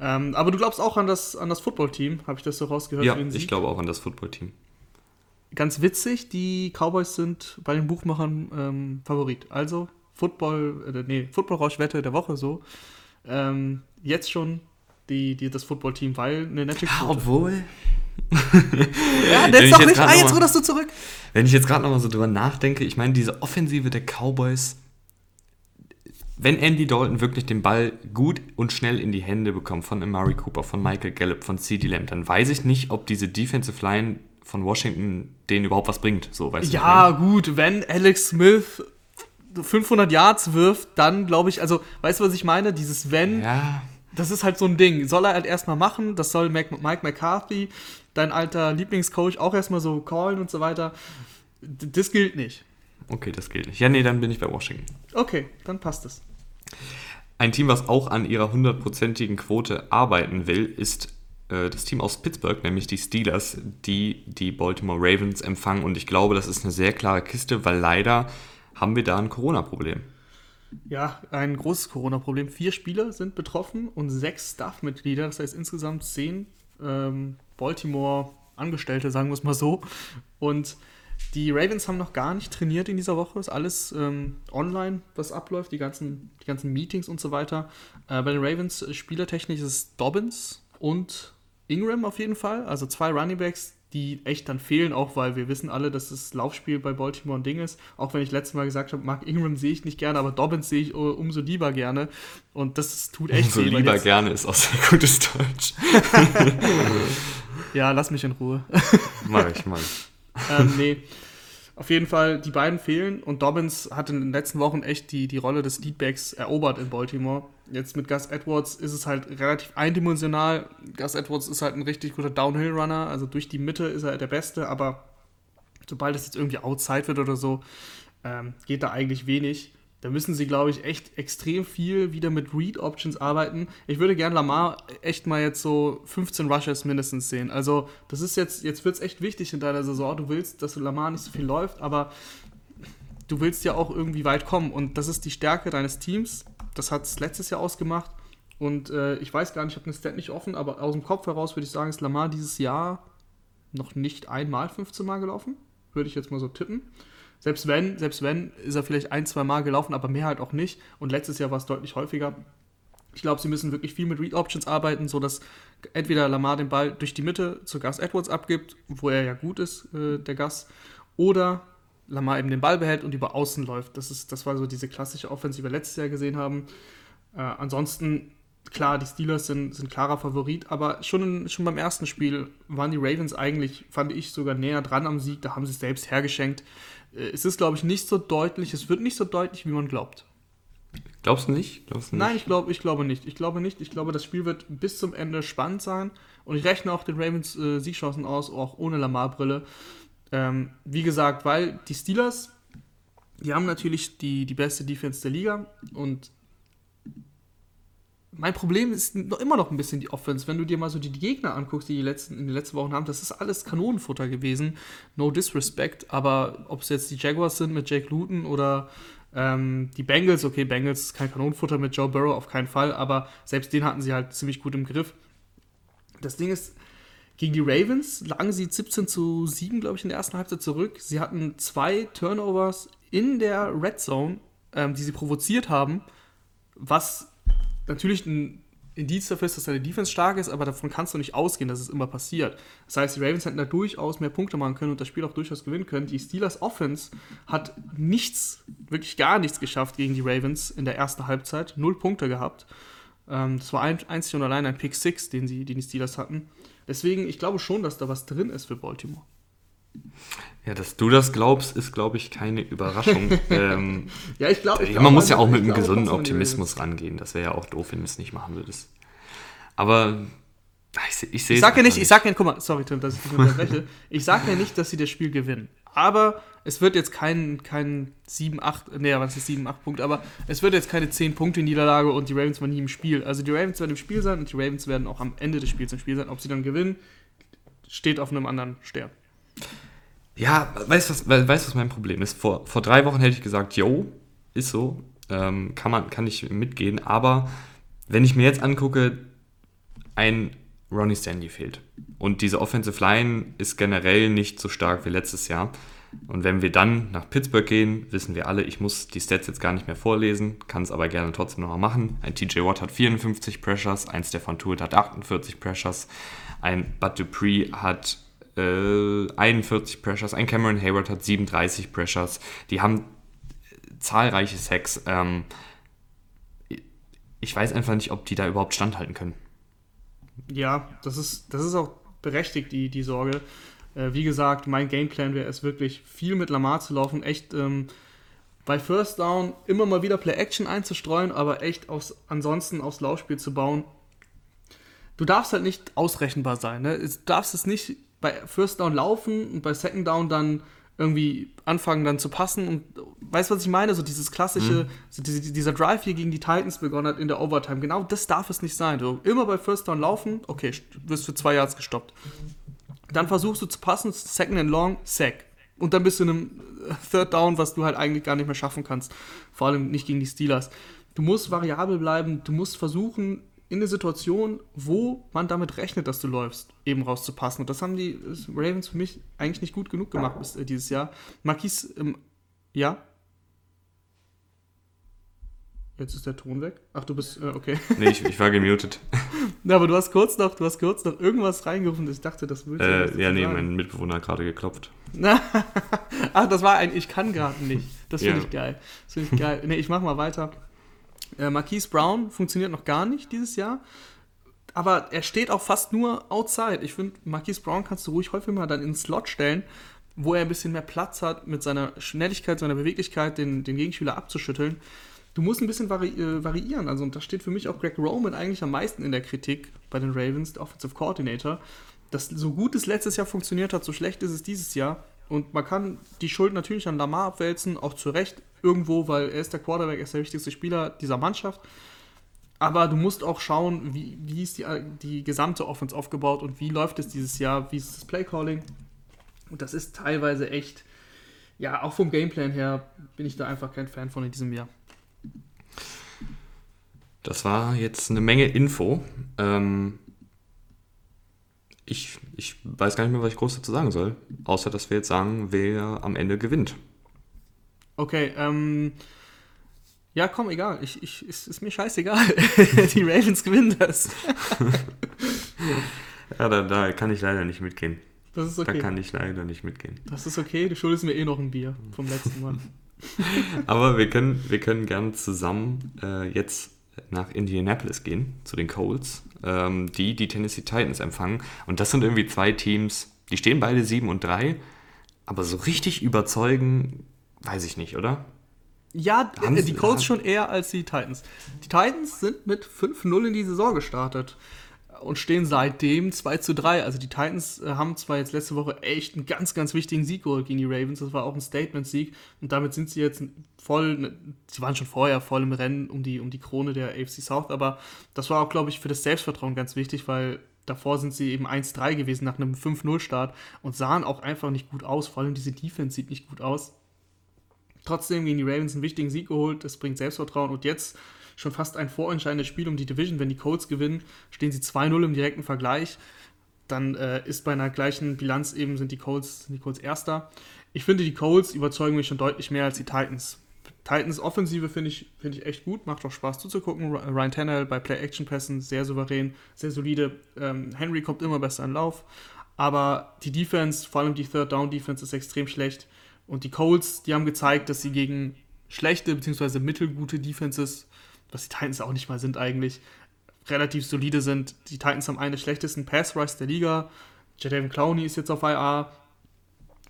Ähm, aber du glaubst auch an das, an das Football-Team, habe ich das so rausgehört? Ja, ich glaube auch an das Football-Team. Ganz witzig, die Cowboys sind bei den Buchmachern ähm, Favorit. Also Football, äh, nee, Football-Rausch-Wette der Woche so. Ähm, jetzt schon die, die, das Football-Team, weil eine nette Quote. Ja, obwohl. ja, jetzt doch nicht. Ah, jetzt ruderst du zurück. Wenn ich jetzt gerade noch mal so drüber nachdenke, ich meine, diese Offensive der Cowboys, wenn Andy Dalton wirklich den Ball gut und schnell in die Hände bekommt von Amari Cooper, von Michael Gallup, von CeeDee Lamb, dann weiß ich nicht, ob diese Defensive Line von Washington denen überhaupt was bringt. So, weißt ja, gut, wenn Alex Smith 500 Yards wirft, dann glaube ich, also, weißt du, was ich meine? Dieses Wenn. Ja das ist halt so ein Ding. Soll er halt erstmal machen, das soll Mike McCarthy, dein alter Lieblingscoach, auch erstmal so callen und so weiter. Das gilt nicht. Okay, das gilt nicht. Ja, nee, dann bin ich bei Washington. Okay, dann passt es. Ein Team, was auch an ihrer hundertprozentigen Quote arbeiten will, ist äh, das Team aus Pittsburgh, nämlich die Steelers, die die Baltimore Ravens empfangen. Und ich glaube, das ist eine sehr klare Kiste, weil leider haben wir da ein Corona-Problem. Ja, ein großes Corona-Problem. Vier Spieler sind betroffen und sechs Staff-Mitglieder, das heißt insgesamt zehn ähm, Baltimore-Angestellte, sagen wir es mal so. Und die Ravens haben noch gar nicht trainiert in dieser Woche. Ist alles ähm, online, was abläuft, die ganzen, die ganzen Meetings und so weiter. Äh, bei den Ravens äh, spielertechnisch ist es Dobbins und Ingram auf jeden Fall. Also zwei Runningbacks, die echt dann fehlen, auch weil wir wissen alle, dass das Laufspiel bei Baltimore ein Ding ist. Auch wenn ich letztes Mal gesagt habe, Mark Ingram sehe ich nicht gerne, aber Dobbins sehe ich umso lieber gerne. Und das tut echt umso weh. lieber gerne ist auch sehr gutes Deutsch. ja, lass mich in Ruhe. mach ich, mach ich. ähm, nee. Auf jeden Fall, die beiden fehlen und Dobbins hat in den letzten Wochen echt die, die Rolle des Leadbacks erobert in Baltimore. Jetzt mit Gus Edwards ist es halt relativ eindimensional. Gus Edwards ist halt ein richtig guter Downhill-Runner, also durch die Mitte ist er der Beste, aber sobald es jetzt irgendwie outside wird oder so, ähm, geht da eigentlich wenig. Da müssen sie, glaube ich, echt extrem viel wieder mit Read-Options arbeiten. Ich würde gerne Lamar echt mal jetzt so 15 Rushes mindestens sehen. Also, das ist jetzt, jetzt wird es echt wichtig in deiner Saison. Du willst, dass Lamar nicht so viel läuft, aber du willst ja auch irgendwie weit kommen. Und das ist die Stärke deines Teams. Das hat es letztes Jahr ausgemacht. Und äh, ich weiß gar nicht, ich habe den Stat nicht offen, aber aus dem Kopf heraus würde ich sagen, ist Lamar dieses Jahr noch nicht einmal 15 Mal gelaufen. Würde ich jetzt mal so tippen. Selbst wenn, selbst wenn, ist er vielleicht ein, zwei Mal gelaufen, aber mehr halt auch nicht. Und letztes Jahr war es deutlich häufiger. Ich glaube, sie müssen wirklich viel mit Read Options arbeiten, sodass entweder Lamar den Ball durch die Mitte zu Gus Edwards abgibt, wo er ja gut ist, äh, der Gus, oder Lamar eben den Ball behält und über außen läuft. Das, ist, das war so diese klassische Offense, die wir letztes Jahr gesehen haben. Äh, ansonsten, klar, die Steelers sind, sind klarer Favorit, aber schon, schon beim ersten Spiel waren die Ravens eigentlich, fand ich, sogar näher dran am Sieg. Da haben sie es selbst hergeschenkt. Äh, es ist, glaube ich, nicht so deutlich, es wird nicht so deutlich, wie man glaubt. Glaubst du nicht? Glaubst du nicht? Nein, ich glaube, ich glaube nicht. Ich glaube nicht. Ich glaube, das Spiel wird bis zum Ende spannend sein. Und ich rechne auch den Ravens äh, Siegchancen aus, auch ohne Lamar-Brille. Ähm, wie gesagt, weil die Steelers, die haben natürlich die, die beste Defense der Liga. Und mein Problem ist noch immer noch ein bisschen die Offense. Wenn du dir mal so die Gegner anguckst, die, die letzten, in den letzten Wochen haben, das ist alles Kanonenfutter gewesen. No disrespect, aber ob es jetzt die Jaguars sind mit Jake Luton oder ähm, die Bengals, okay, Bengals ist kein Kanonenfutter mit Joe Burrow, auf keinen Fall, aber selbst den hatten sie halt ziemlich gut im Griff. Das Ding ist, gegen die Ravens lagen sie 17 zu 7, glaube ich, in der ersten Halbzeit zurück. Sie hatten zwei Turnovers in der Red Zone, ähm, die sie provoziert haben, was natürlich ein Indiz dafür ist, dass deine Defense stark ist, aber davon kannst du nicht ausgehen, dass es immer passiert. Das heißt, die Ravens hätten da durchaus mehr Punkte machen können und das Spiel auch durchaus gewinnen können. Die Steelers Offense hat nichts, wirklich gar nichts geschafft gegen die Ravens in der ersten Halbzeit. Null Punkte gehabt. Ähm, das war ein, einzig und allein ein Pick 6, den, sie, den die Steelers hatten. Deswegen, ich glaube schon, dass da was drin ist für Baltimore. Ja, dass du das glaubst, ist, glaube ich, keine Überraschung. ähm, ja, ich glaube. Ja, man muss ja auch mit einem gesunden Optimismus rangehen. Das wäre ja auch doof, wenn du es nicht machen würdest. Aber ich, ich sehe Ich sage ja nicht, ich sage ja, guck mal, sorry, Tim, dass ich dich unterbreche. ich sage ja nicht, dass sie das Spiel gewinnen. Aber es wird jetzt kein, kein 7, 8, nee, was ist 7, 8 Punkte, aber es wird jetzt keine 10 Punkte Niederlage und die Ravens waren nie im Spiel. Also die Ravens werden im Spiel sein und die Ravens werden auch am Ende des Spiels im Spiel sein. Ob sie dann gewinnen, steht auf einem anderen Stern. Ja, weißt du, was, weißt, was mein Problem ist? Vor, vor drei Wochen hätte ich gesagt, yo, ist so, ähm, kann, man, kann ich mitgehen, aber wenn ich mir jetzt angucke, ein Ronnie Stanley fehlt. Und diese Offensive Line ist generell nicht so stark wie letztes Jahr. Und wenn wir dann nach Pittsburgh gehen, wissen wir alle, ich muss die Stats jetzt gar nicht mehr vorlesen, kann es aber gerne trotzdem nochmal machen. Ein TJ Watt hat 54 Pressures, ein Stefan Tuitt hat 48 Pressures, ein Bud Dupree hat äh, 41 Pressures, ein Cameron Hayward hat 37 Pressures. Die haben zahlreiche Sacks. Ähm, ich weiß einfach nicht, ob die da überhaupt standhalten können. Ja, das ist, das ist auch berechtigt, die, die Sorge. Äh, wie gesagt, mein Gameplan wäre es wirklich, viel mit Lamar zu laufen, echt ähm, bei First Down immer mal wieder Play-Action einzustreuen, aber echt aufs, ansonsten aufs Laufspiel zu bauen. Du darfst halt nicht ausrechenbar sein. Ne? Du darfst es nicht bei First Down laufen und bei Second Down dann irgendwie anfangen dann zu passen und weißt du, was ich meine? So dieses klassische, mhm. so diese, dieser Drive hier gegen die Titans begonnen hat in der Overtime. Genau das darf es nicht sein. Du immer bei First Down laufen, okay, wirst für zwei Yards gestoppt. Dann versuchst du zu passen, Second and Long, Sack. Und dann bist du in einem Third Down, was du halt eigentlich gar nicht mehr schaffen kannst. Vor allem nicht gegen die Steelers. Du musst variabel bleiben, du musst versuchen, in eine Situation, wo man damit rechnet, dass du läufst, eben rauszupassen. Und das haben die Ravens für mich eigentlich nicht gut genug gemacht bis, äh, dieses Jahr. Marquis, ähm, ja? Jetzt ist der Ton weg. Ach, du bist, äh, okay. Nee, ich, ich war gemutet. Na, aber du hast kurz noch, du hast kurz noch irgendwas reingerufen. Ich dachte, das würde äh, Ja, nee, sagen. mein Mitbewohner hat gerade geklopft. Ach, das war ein Ich kann gerade nicht. Das finde ja. ich geil. Das finde ich geil. Nee, ich mach mal weiter. Äh, Marquise Brown funktioniert noch gar nicht dieses Jahr. Aber er steht auch fast nur outside. Ich finde, Marquise Brown kannst du ruhig häufig mal dann ins Slot stellen, wo er ein bisschen mehr Platz hat, mit seiner Schnelligkeit, seiner Beweglichkeit den, den Gegenspieler abzuschütteln du musst ein bisschen vari äh, variieren. Also, und da steht für mich auch Greg Roman eigentlich am meisten in der Kritik bei den Ravens, der Offensive Coordinator. Dass so gut es letztes Jahr funktioniert hat, so schlecht ist es dieses Jahr. Und man kann die Schuld natürlich an Lamar abwälzen, auch zu Recht irgendwo, weil er ist der Quarterback, er ist der wichtigste Spieler dieser Mannschaft. Aber du musst auch schauen, wie, wie ist die, die gesamte Offense aufgebaut und wie läuft es dieses Jahr, wie ist das Playcalling. Und das ist teilweise echt, ja, auch vom Gameplan her bin ich da einfach kein Fan von in diesem Jahr. Das war jetzt eine Menge Info. Ähm, ich, ich weiß gar nicht mehr, was ich groß dazu sagen soll. Außer, dass wir jetzt sagen, wer am Ende gewinnt. Okay, ähm. Ja, komm, egal. Ich, ich, ist, ist mir scheißegal. Die Ravens gewinnen das. ja, da, da kann ich leider nicht mitgehen. Das ist okay. Da kann ich leider nicht mitgehen. Das ist okay, du schuldest mir eh noch ein Bier vom letzten Mal. Aber wir können, wir können gern zusammen äh, jetzt nach Indianapolis gehen, zu den Colts, ähm, die die Tennessee Titans empfangen. Und das sind irgendwie zwei Teams, die stehen beide 7 und 3, aber so richtig überzeugen, weiß ich nicht, oder? Ja, Haben die Colts schon eher als die Titans. Die Titans sind mit 5-0 in die Saison gestartet und stehen seitdem 2 zu 3. Also die Titans äh, haben zwar jetzt letzte Woche echt einen ganz, ganz wichtigen Sieg geholt gegen die Ravens. Das war auch ein Statement-Sieg. Und damit sind sie jetzt voll, ne, sie waren schon vorher voll im Rennen um die, um die Krone der AFC South. Aber das war auch, glaube ich, für das Selbstvertrauen ganz wichtig, weil davor sind sie eben 1-3 gewesen nach einem 5-0-Start und sahen auch einfach nicht gut aus. Vor allem diese Defense sieht nicht gut aus. Trotzdem gegen die Ravens einen wichtigen Sieg geholt. Das bringt Selbstvertrauen. Und jetzt schon fast ein vorentscheidendes Spiel um die Division. Wenn die Colts gewinnen, stehen sie 2-0 im direkten Vergleich. Dann äh, ist bei einer gleichen Bilanz eben sind die Colts, die Colts Erster. Ich finde, die Colts überzeugen mich schon deutlich mehr als die Titans. Titans Offensive finde ich, find ich echt gut, macht auch Spaß zuzugucken. Ryan Tannehill bei Play-Action-Pässen sehr souverän, sehr solide. Ähm, Henry kommt immer besser in Lauf. Aber die Defense, vor allem die Third-Down-Defense, ist extrem schlecht. Und die Colts, die haben gezeigt, dass sie gegen schlechte bzw. mittelgute Defenses was die Titans auch nicht mal sind eigentlich, relativ solide sind. Die Titans haben einen der schlechtesten Pass-Rush der Liga. Jadavion Clowney ist jetzt auf IR.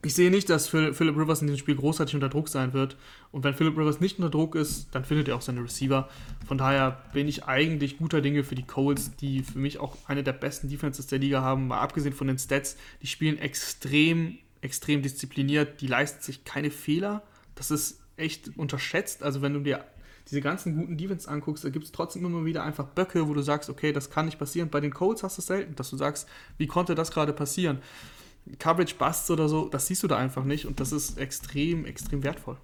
Ich sehe nicht, dass Philip Rivers in diesem Spiel großartig unter Druck sein wird. Und wenn Philip Rivers nicht unter Druck ist, dann findet er auch seine Receiver. Von daher bin ich eigentlich guter Dinge für die Colts, die für mich auch eine der besten Defenses der Liga haben. Mal abgesehen von den Stats, die spielen extrem, extrem diszipliniert. Die leisten sich keine Fehler. Das ist echt unterschätzt. Also wenn du dir diese ganzen guten Defense anguckst, da gibt es trotzdem immer wieder einfach Böcke, wo du sagst, okay, das kann nicht passieren. Bei den Colts hast du es selten, dass du sagst, wie konnte das gerade passieren? Coverage Busts oder so, das siehst du da einfach nicht und das ist extrem, extrem wertvoll.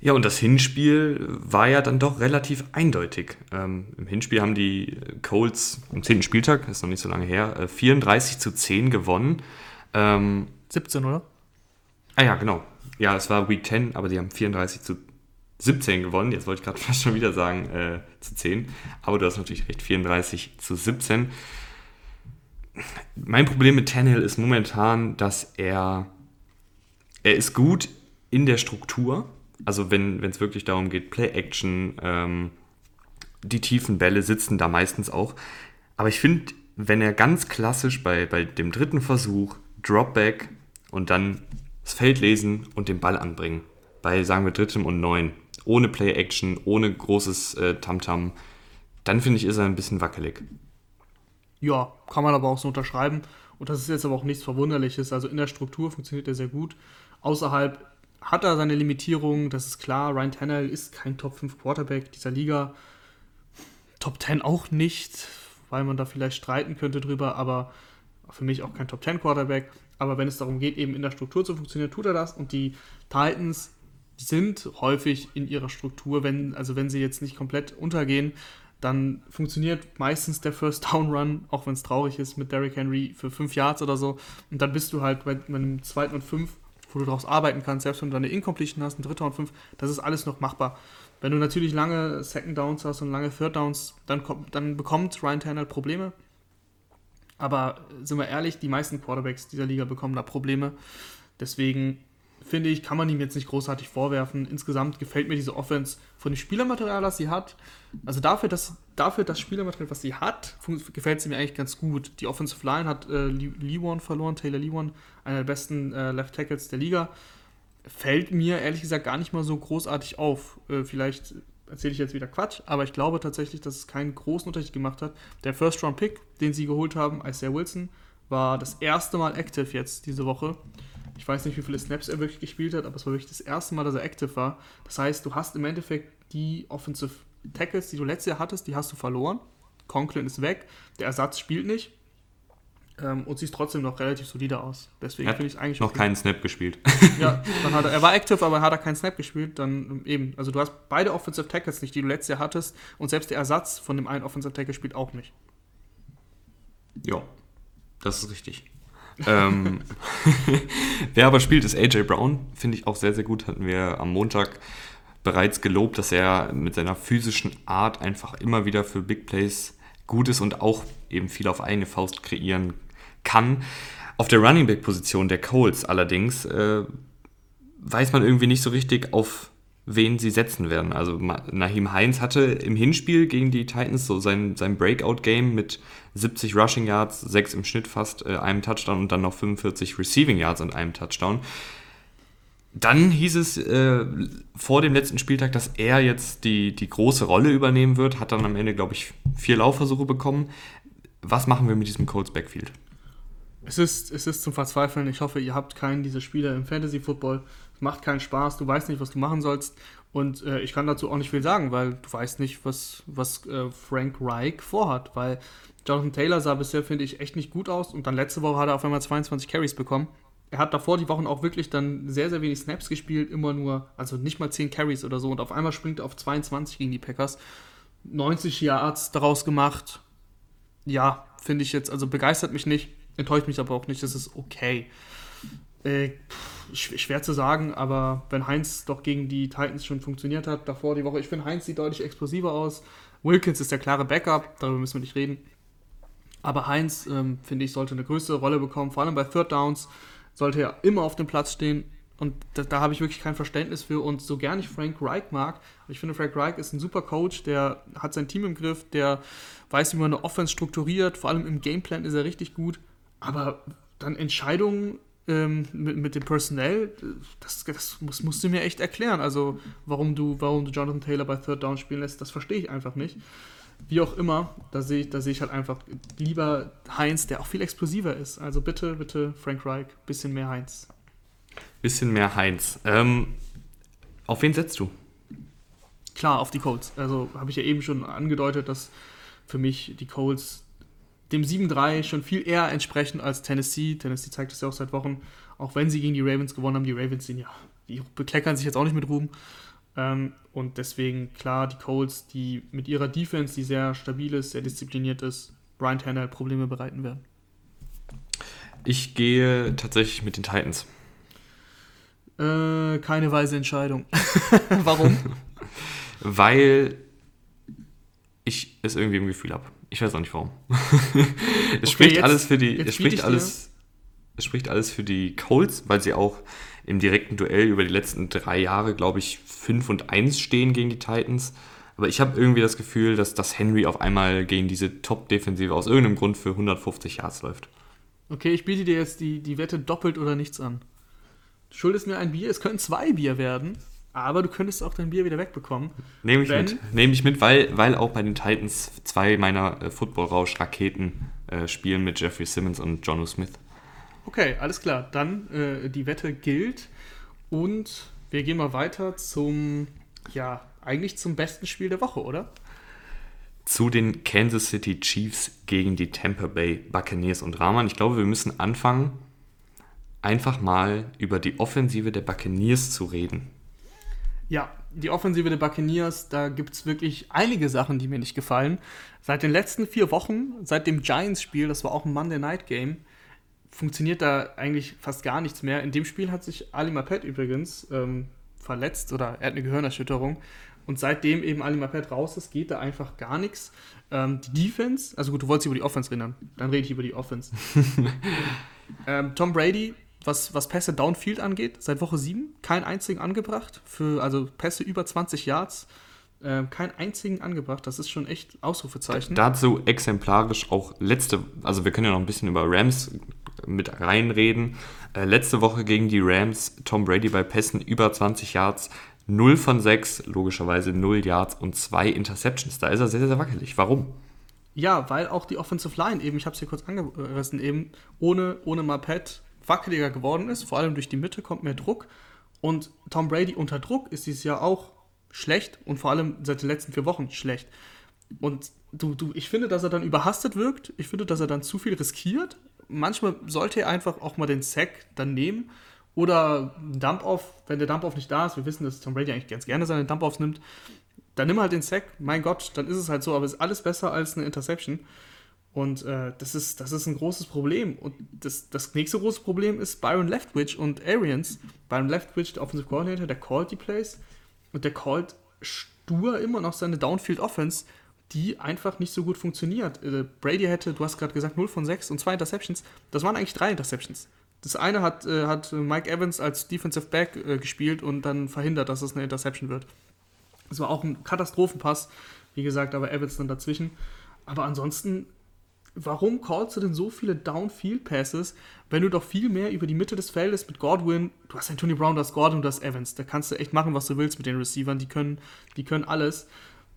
Ja, und das Hinspiel war ja dann doch relativ eindeutig. Ähm, Im Hinspiel haben die Colts am 10. Spieltag, ist noch nicht so lange her, 34 äh, zu 10 gewonnen. Ähm, 17, oder? Ah ja, genau. Ja, es war Week 10, aber die haben 34 zu 17 gewonnen. Jetzt wollte ich gerade fast schon wieder sagen äh, zu 10. Aber du hast natürlich recht, 34 zu 17. Mein Problem mit Tannehill ist momentan, dass er, er ist gut in der Struktur. Also wenn es wirklich darum geht, Play-Action, ähm, die tiefen Bälle sitzen da meistens auch. Aber ich finde, wenn er ganz klassisch bei, bei dem dritten Versuch Dropback und dann das Feld lesen und den Ball anbringen, bei sagen wir drittem und neun, ohne Play-Action, ohne großes äh, Tamtam, dann finde ich, ist er ein bisschen wackelig. Ja, kann man aber auch so unterschreiben. Und das ist jetzt aber auch nichts Verwunderliches. Also in der Struktur funktioniert er sehr gut. Außerhalb hat er seine Limitierungen, das ist klar. Ryan Tannehill ist kein Top 5 Quarterback dieser Liga. Top 10 auch nicht, weil man da vielleicht streiten könnte drüber, aber für mich auch kein Top 10 Quarterback. Aber wenn es darum geht, eben in der Struktur zu funktionieren, tut er das. Und die Titans sind häufig in ihrer Struktur, wenn, also wenn sie jetzt nicht komplett untergehen, dann funktioniert meistens der First Down Run, auch wenn es traurig ist, mit Derrick Henry für fünf Yards oder so. Und dann bist du halt bei, einem zweiten und fünf, wo du daraus arbeiten kannst, selbst wenn du eine Incompletion hast, ein dritter und fünf, das ist alles noch machbar. Wenn du natürlich lange Second Downs hast und lange Third Downs, dann, kommt, dann bekommt Ryan Tannehill Probleme. Aber sind wir ehrlich, die meisten Quarterbacks dieser Liga bekommen da Probleme. Deswegen finde ich, kann man ihm jetzt nicht großartig vorwerfen. Insgesamt gefällt mir diese Offense von dem Spielermaterial, das sie hat. Also dafür, dass, dafür das Spielermaterial, was sie hat, gefällt sie mir eigentlich ganz gut. Die Offensive Line hat äh, Lewan verloren, Taylor Lewan, einer der besten äh, Left Tackles der Liga. Fällt mir ehrlich gesagt gar nicht mal so großartig auf. Äh, vielleicht erzähle ich jetzt wieder Quatsch, aber ich glaube tatsächlich, dass es keinen großen Unterschied gemacht hat. Der First-Round-Pick, den sie geholt haben, Isaiah Wilson, war das erste Mal active jetzt diese Woche. Ich weiß nicht, wie viele Snaps er wirklich gespielt hat, aber es war wirklich das erste Mal, dass er active war. Das heißt, du hast im Endeffekt die Offensive Tackles, die du letztes Jahr hattest, die hast du verloren. Conklin ist weg, der Ersatz spielt nicht. Ähm, und sieht trotzdem noch relativ solide aus. Deswegen finde ich es eigentlich. Noch okay. keinen Snap gespielt. Ja, dann hat er, er war active, aber hat er keinen Snap gespielt. Dann ähm, eben, also du hast beide Offensive Tackles nicht, die du letztes Jahr hattest. Und selbst der Ersatz von dem einen Offensive Tackle spielt auch nicht. Ja, das ist richtig. ähm, wer aber spielt, ist AJ Brown. Finde ich auch sehr, sehr gut. Hatten wir am Montag bereits gelobt, dass er mit seiner physischen Art einfach immer wieder für Big Plays gut ist und auch eben viel auf eigene Faust kreieren kann. Auf der Running Back Position der Colts allerdings äh, weiß man irgendwie nicht so richtig, auf wen sie setzen werden. Also Nahim Heinz hatte im Hinspiel gegen die Titans so sein, sein Breakout-Game mit 70 Rushing Yards, 6 im Schnitt fast, äh, einem Touchdown und dann noch 45 Receiving Yards und einem Touchdown. Dann hieß es äh, vor dem letzten Spieltag, dass er jetzt die, die große Rolle übernehmen wird, hat dann am Ende, glaube ich, vier Laufversuche bekommen. Was machen wir mit diesem Colts Backfield? Es ist, es ist zum Verzweifeln. Ich hoffe, ihr habt keinen dieser Spieler im Fantasy Football. Es macht keinen Spaß, du weißt nicht, was du machen sollst. Und äh, ich kann dazu auch nicht viel sagen, weil du weißt nicht, was, was äh, Frank Reich vorhat. Weil Jonathan Taylor sah bisher, finde ich, echt nicht gut aus. Und dann letzte Woche hat er auf einmal 22 Carries bekommen. Er hat davor die Wochen auch wirklich dann sehr, sehr wenig Snaps gespielt, immer nur, also nicht mal 10 Carries oder so. Und auf einmal springt er auf 22 gegen die Packers. 90 Yards daraus gemacht. Ja, finde ich jetzt, also begeistert mich nicht, enttäuscht mich aber auch nicht, das ist okay. Äh, schwer zu sagen, aber wenn Heinz doch gegen die Titans schon funktioniert hat, davor die Woche, ich finde Heinz sieht deutlich explosiver aus. Wilkins ist der klare Backup, darüber müssen wir nicht reden. Aber Heinz, ähm, finde ich, sollte eine größere Rolle bekommen, vor allem bei Third Downs sollte er immer auf dem Platz stehen. Und da, da habe ich wirklich kein Verständnis für. Und so gern ich Frank Reich mag, ich finde, Frank Reich ist ein super Coach, der hat sein Team im Griff, der weiß, wie man eine Offense strukturiert, vor allem im Gameplan ist er richtig gut. Aber dann Entscheidungen ähm, mit, mit dem Personell, das, das musst, musst du mir echt erklären. Also, warum du, warum du Jonathan Taylor bei Third Down spielen lässt, das verstehe ich einfach nicht. Wie auch immer, da sehe ich, da sehe ich halt einfach lieber Heinz, der auch viel explosiver ist. Also bitte, bitte, Frank Reich, bisschen mehr Heinz. Bisschen mehr Heinz. Ähm, auf wen setzt du? Klar, auf die Colts. Also habe ich ja eben schon angedeutet, dass für mich die Colts dem 7-3 schon viel eher entsprechen als Tennessee. Tennessee zeigt es ja auch seit Wochen, auch wenn sie gegen die Ravens gewonnen haben. Die Ravens sind ja, die bekleckern sich jetzt auch nicht mit Ruhm. Ähm, und deswegen, klar, die Colts, die mit ihrer Defense, die sehr stabil ist, sehr diszipliniert ist, Brian Tanner Probleme bereiten werden. Ich gehe tatsächlich mit den Titans. Äh, keine weise Entscheidung. Warum? Weil ich es irgendwie im Gefühl habe. Ich weiß auch nicht warum. es okay, spricht jetzt, alles für die. Es spricht alles. Es spricht alles für die Colts, weil sie auch im direkten Duell über die letzten drei Jahre, glaube ich, 5 und 1 stehen gegen die Titans. Aber ich habe irgendwie das Gefühl, dass das Henry auf einmal gegen diese Top-Defensive aus irgendeinem Grund für 150 Yards läuft. Okay, ich biete dir jetzt die, die Wette doppelt oder nichts an. Du schuldest mir ein Bier, es können zwei Bier werden. Aber du könntest auch dein Bier wieder wegbekommen. Nehme ich mit. Nehme ich mit, weil, weil auch bei den Titans zwei meiner äh, Football-Rausch-Raketen äh, spielen mit Jeffrey Simmons und Jono Smith. Okay, alles klar. Dann äh, die Wette gilt. Und wir gehen mal weiter zum, ja, eigentlich zum besten Spiel der Woche, oder? Zu den Kansas City Chiefs gegen die Tampa Bay Buccaneers und Rahman. Ich glaube, wir müssen anfangen, einfach mal über die Offensive der Buccaneers zu reden. Ja, die Offensive der Buccaneers, da gibt es wirklich einige Sachen, die mir nicht gefallen. Seit den letzten vier Wochen, seit dem Giants-Spiel, das war auch ein Monday Night Game, funktioniert da eigentlich fast gar nichts mehr. In dem Spiel hat sich Ali Mapet übrigens ähm, verletzt oder er hat eine Gehirnerschütterung. Und seitdem eben Ali Marpet raus ist, geht da einfach gar nichts. Ähm, die Defense, also gut, du wolltest über die Offense reden, dann rede ich über die Offense. ähm, Tom Brady, was, was Pässe Downfield angeht, seit Woche 7 keinen einzigen angebracht. Für, also Pässe über 20 Yards, äh, keinen einzigen angebracht. Das ist schon echt Ausrufezeichen. Dazu exemplarisch auch letzte, also wir können ja noch ein bisschen über Rams mit reinreden. Äh, letzte Woche gegen die Rams, Tom Brady bei Pässen über 20 Yards, 0 von 6, logischerweise 0 Yards und 2 Interceptions. Da ist er sehr, sehr wackelig. Warum? Ja, weil auch die Offensive Line eben, ich habe es hier kurz angerissen, eben ohne, ohne Marpet wackeliger geworden ist. Vor allem durch die Mitte kommt mehr Druck. Und Tom Brady unter Druck ist dieses Jahr auch schlecht und vor allem seit den letzten vier Wochen schlecht. Und du, du, ich finde, dass er dann überhastet wirkt. Ich finde, dass er dann zu viel riskiert. Manchmal sollte er einfach auch mal den Sack dann nehmen oder Dump-Off, wenn der Dump-Off nicht da ist. Wir wissen, dass Tom Brady eigentlich ganz gerne seine Dump-Offs nimmt. Dann nimm halt den Sack. Mein Gott, dann ist es halt so. Aber es ist alles besser als eine Interception. Und äh, das, ist, das ist ein großes Problem. Und das, das nächste große Problem ist Byron Leftwich und Arians. Byron Leftwich, der Offensive Coordinator, der callt die Plays und der callt stur immer noch seine Downfield Offense, die einfach nicht so gut funktioniert. Äh, Brady hätte, du hast gerade gesagt, 0 von 6 und zwei Interceptions. Das waren eigentlich drei Interceptions. Das eine hat, äh, hat Mike Evans als Defensive Back äh, gespielt und dann verhindert, dass es eine Interception wird. Das war auch ein Katastrophenpass, wie gesagt, aber Evans dann dazwischen. Aber ansonsten warum callst du denn so viele Downfield-Passes, wenn du doch viel mehr über die Mitte des Feldes mit Godwin, du hast Anthony Brown, du hast Gordon, du hast Evans, da kannst du echt machen, was du willst mit den Receivern, die können, die können alles.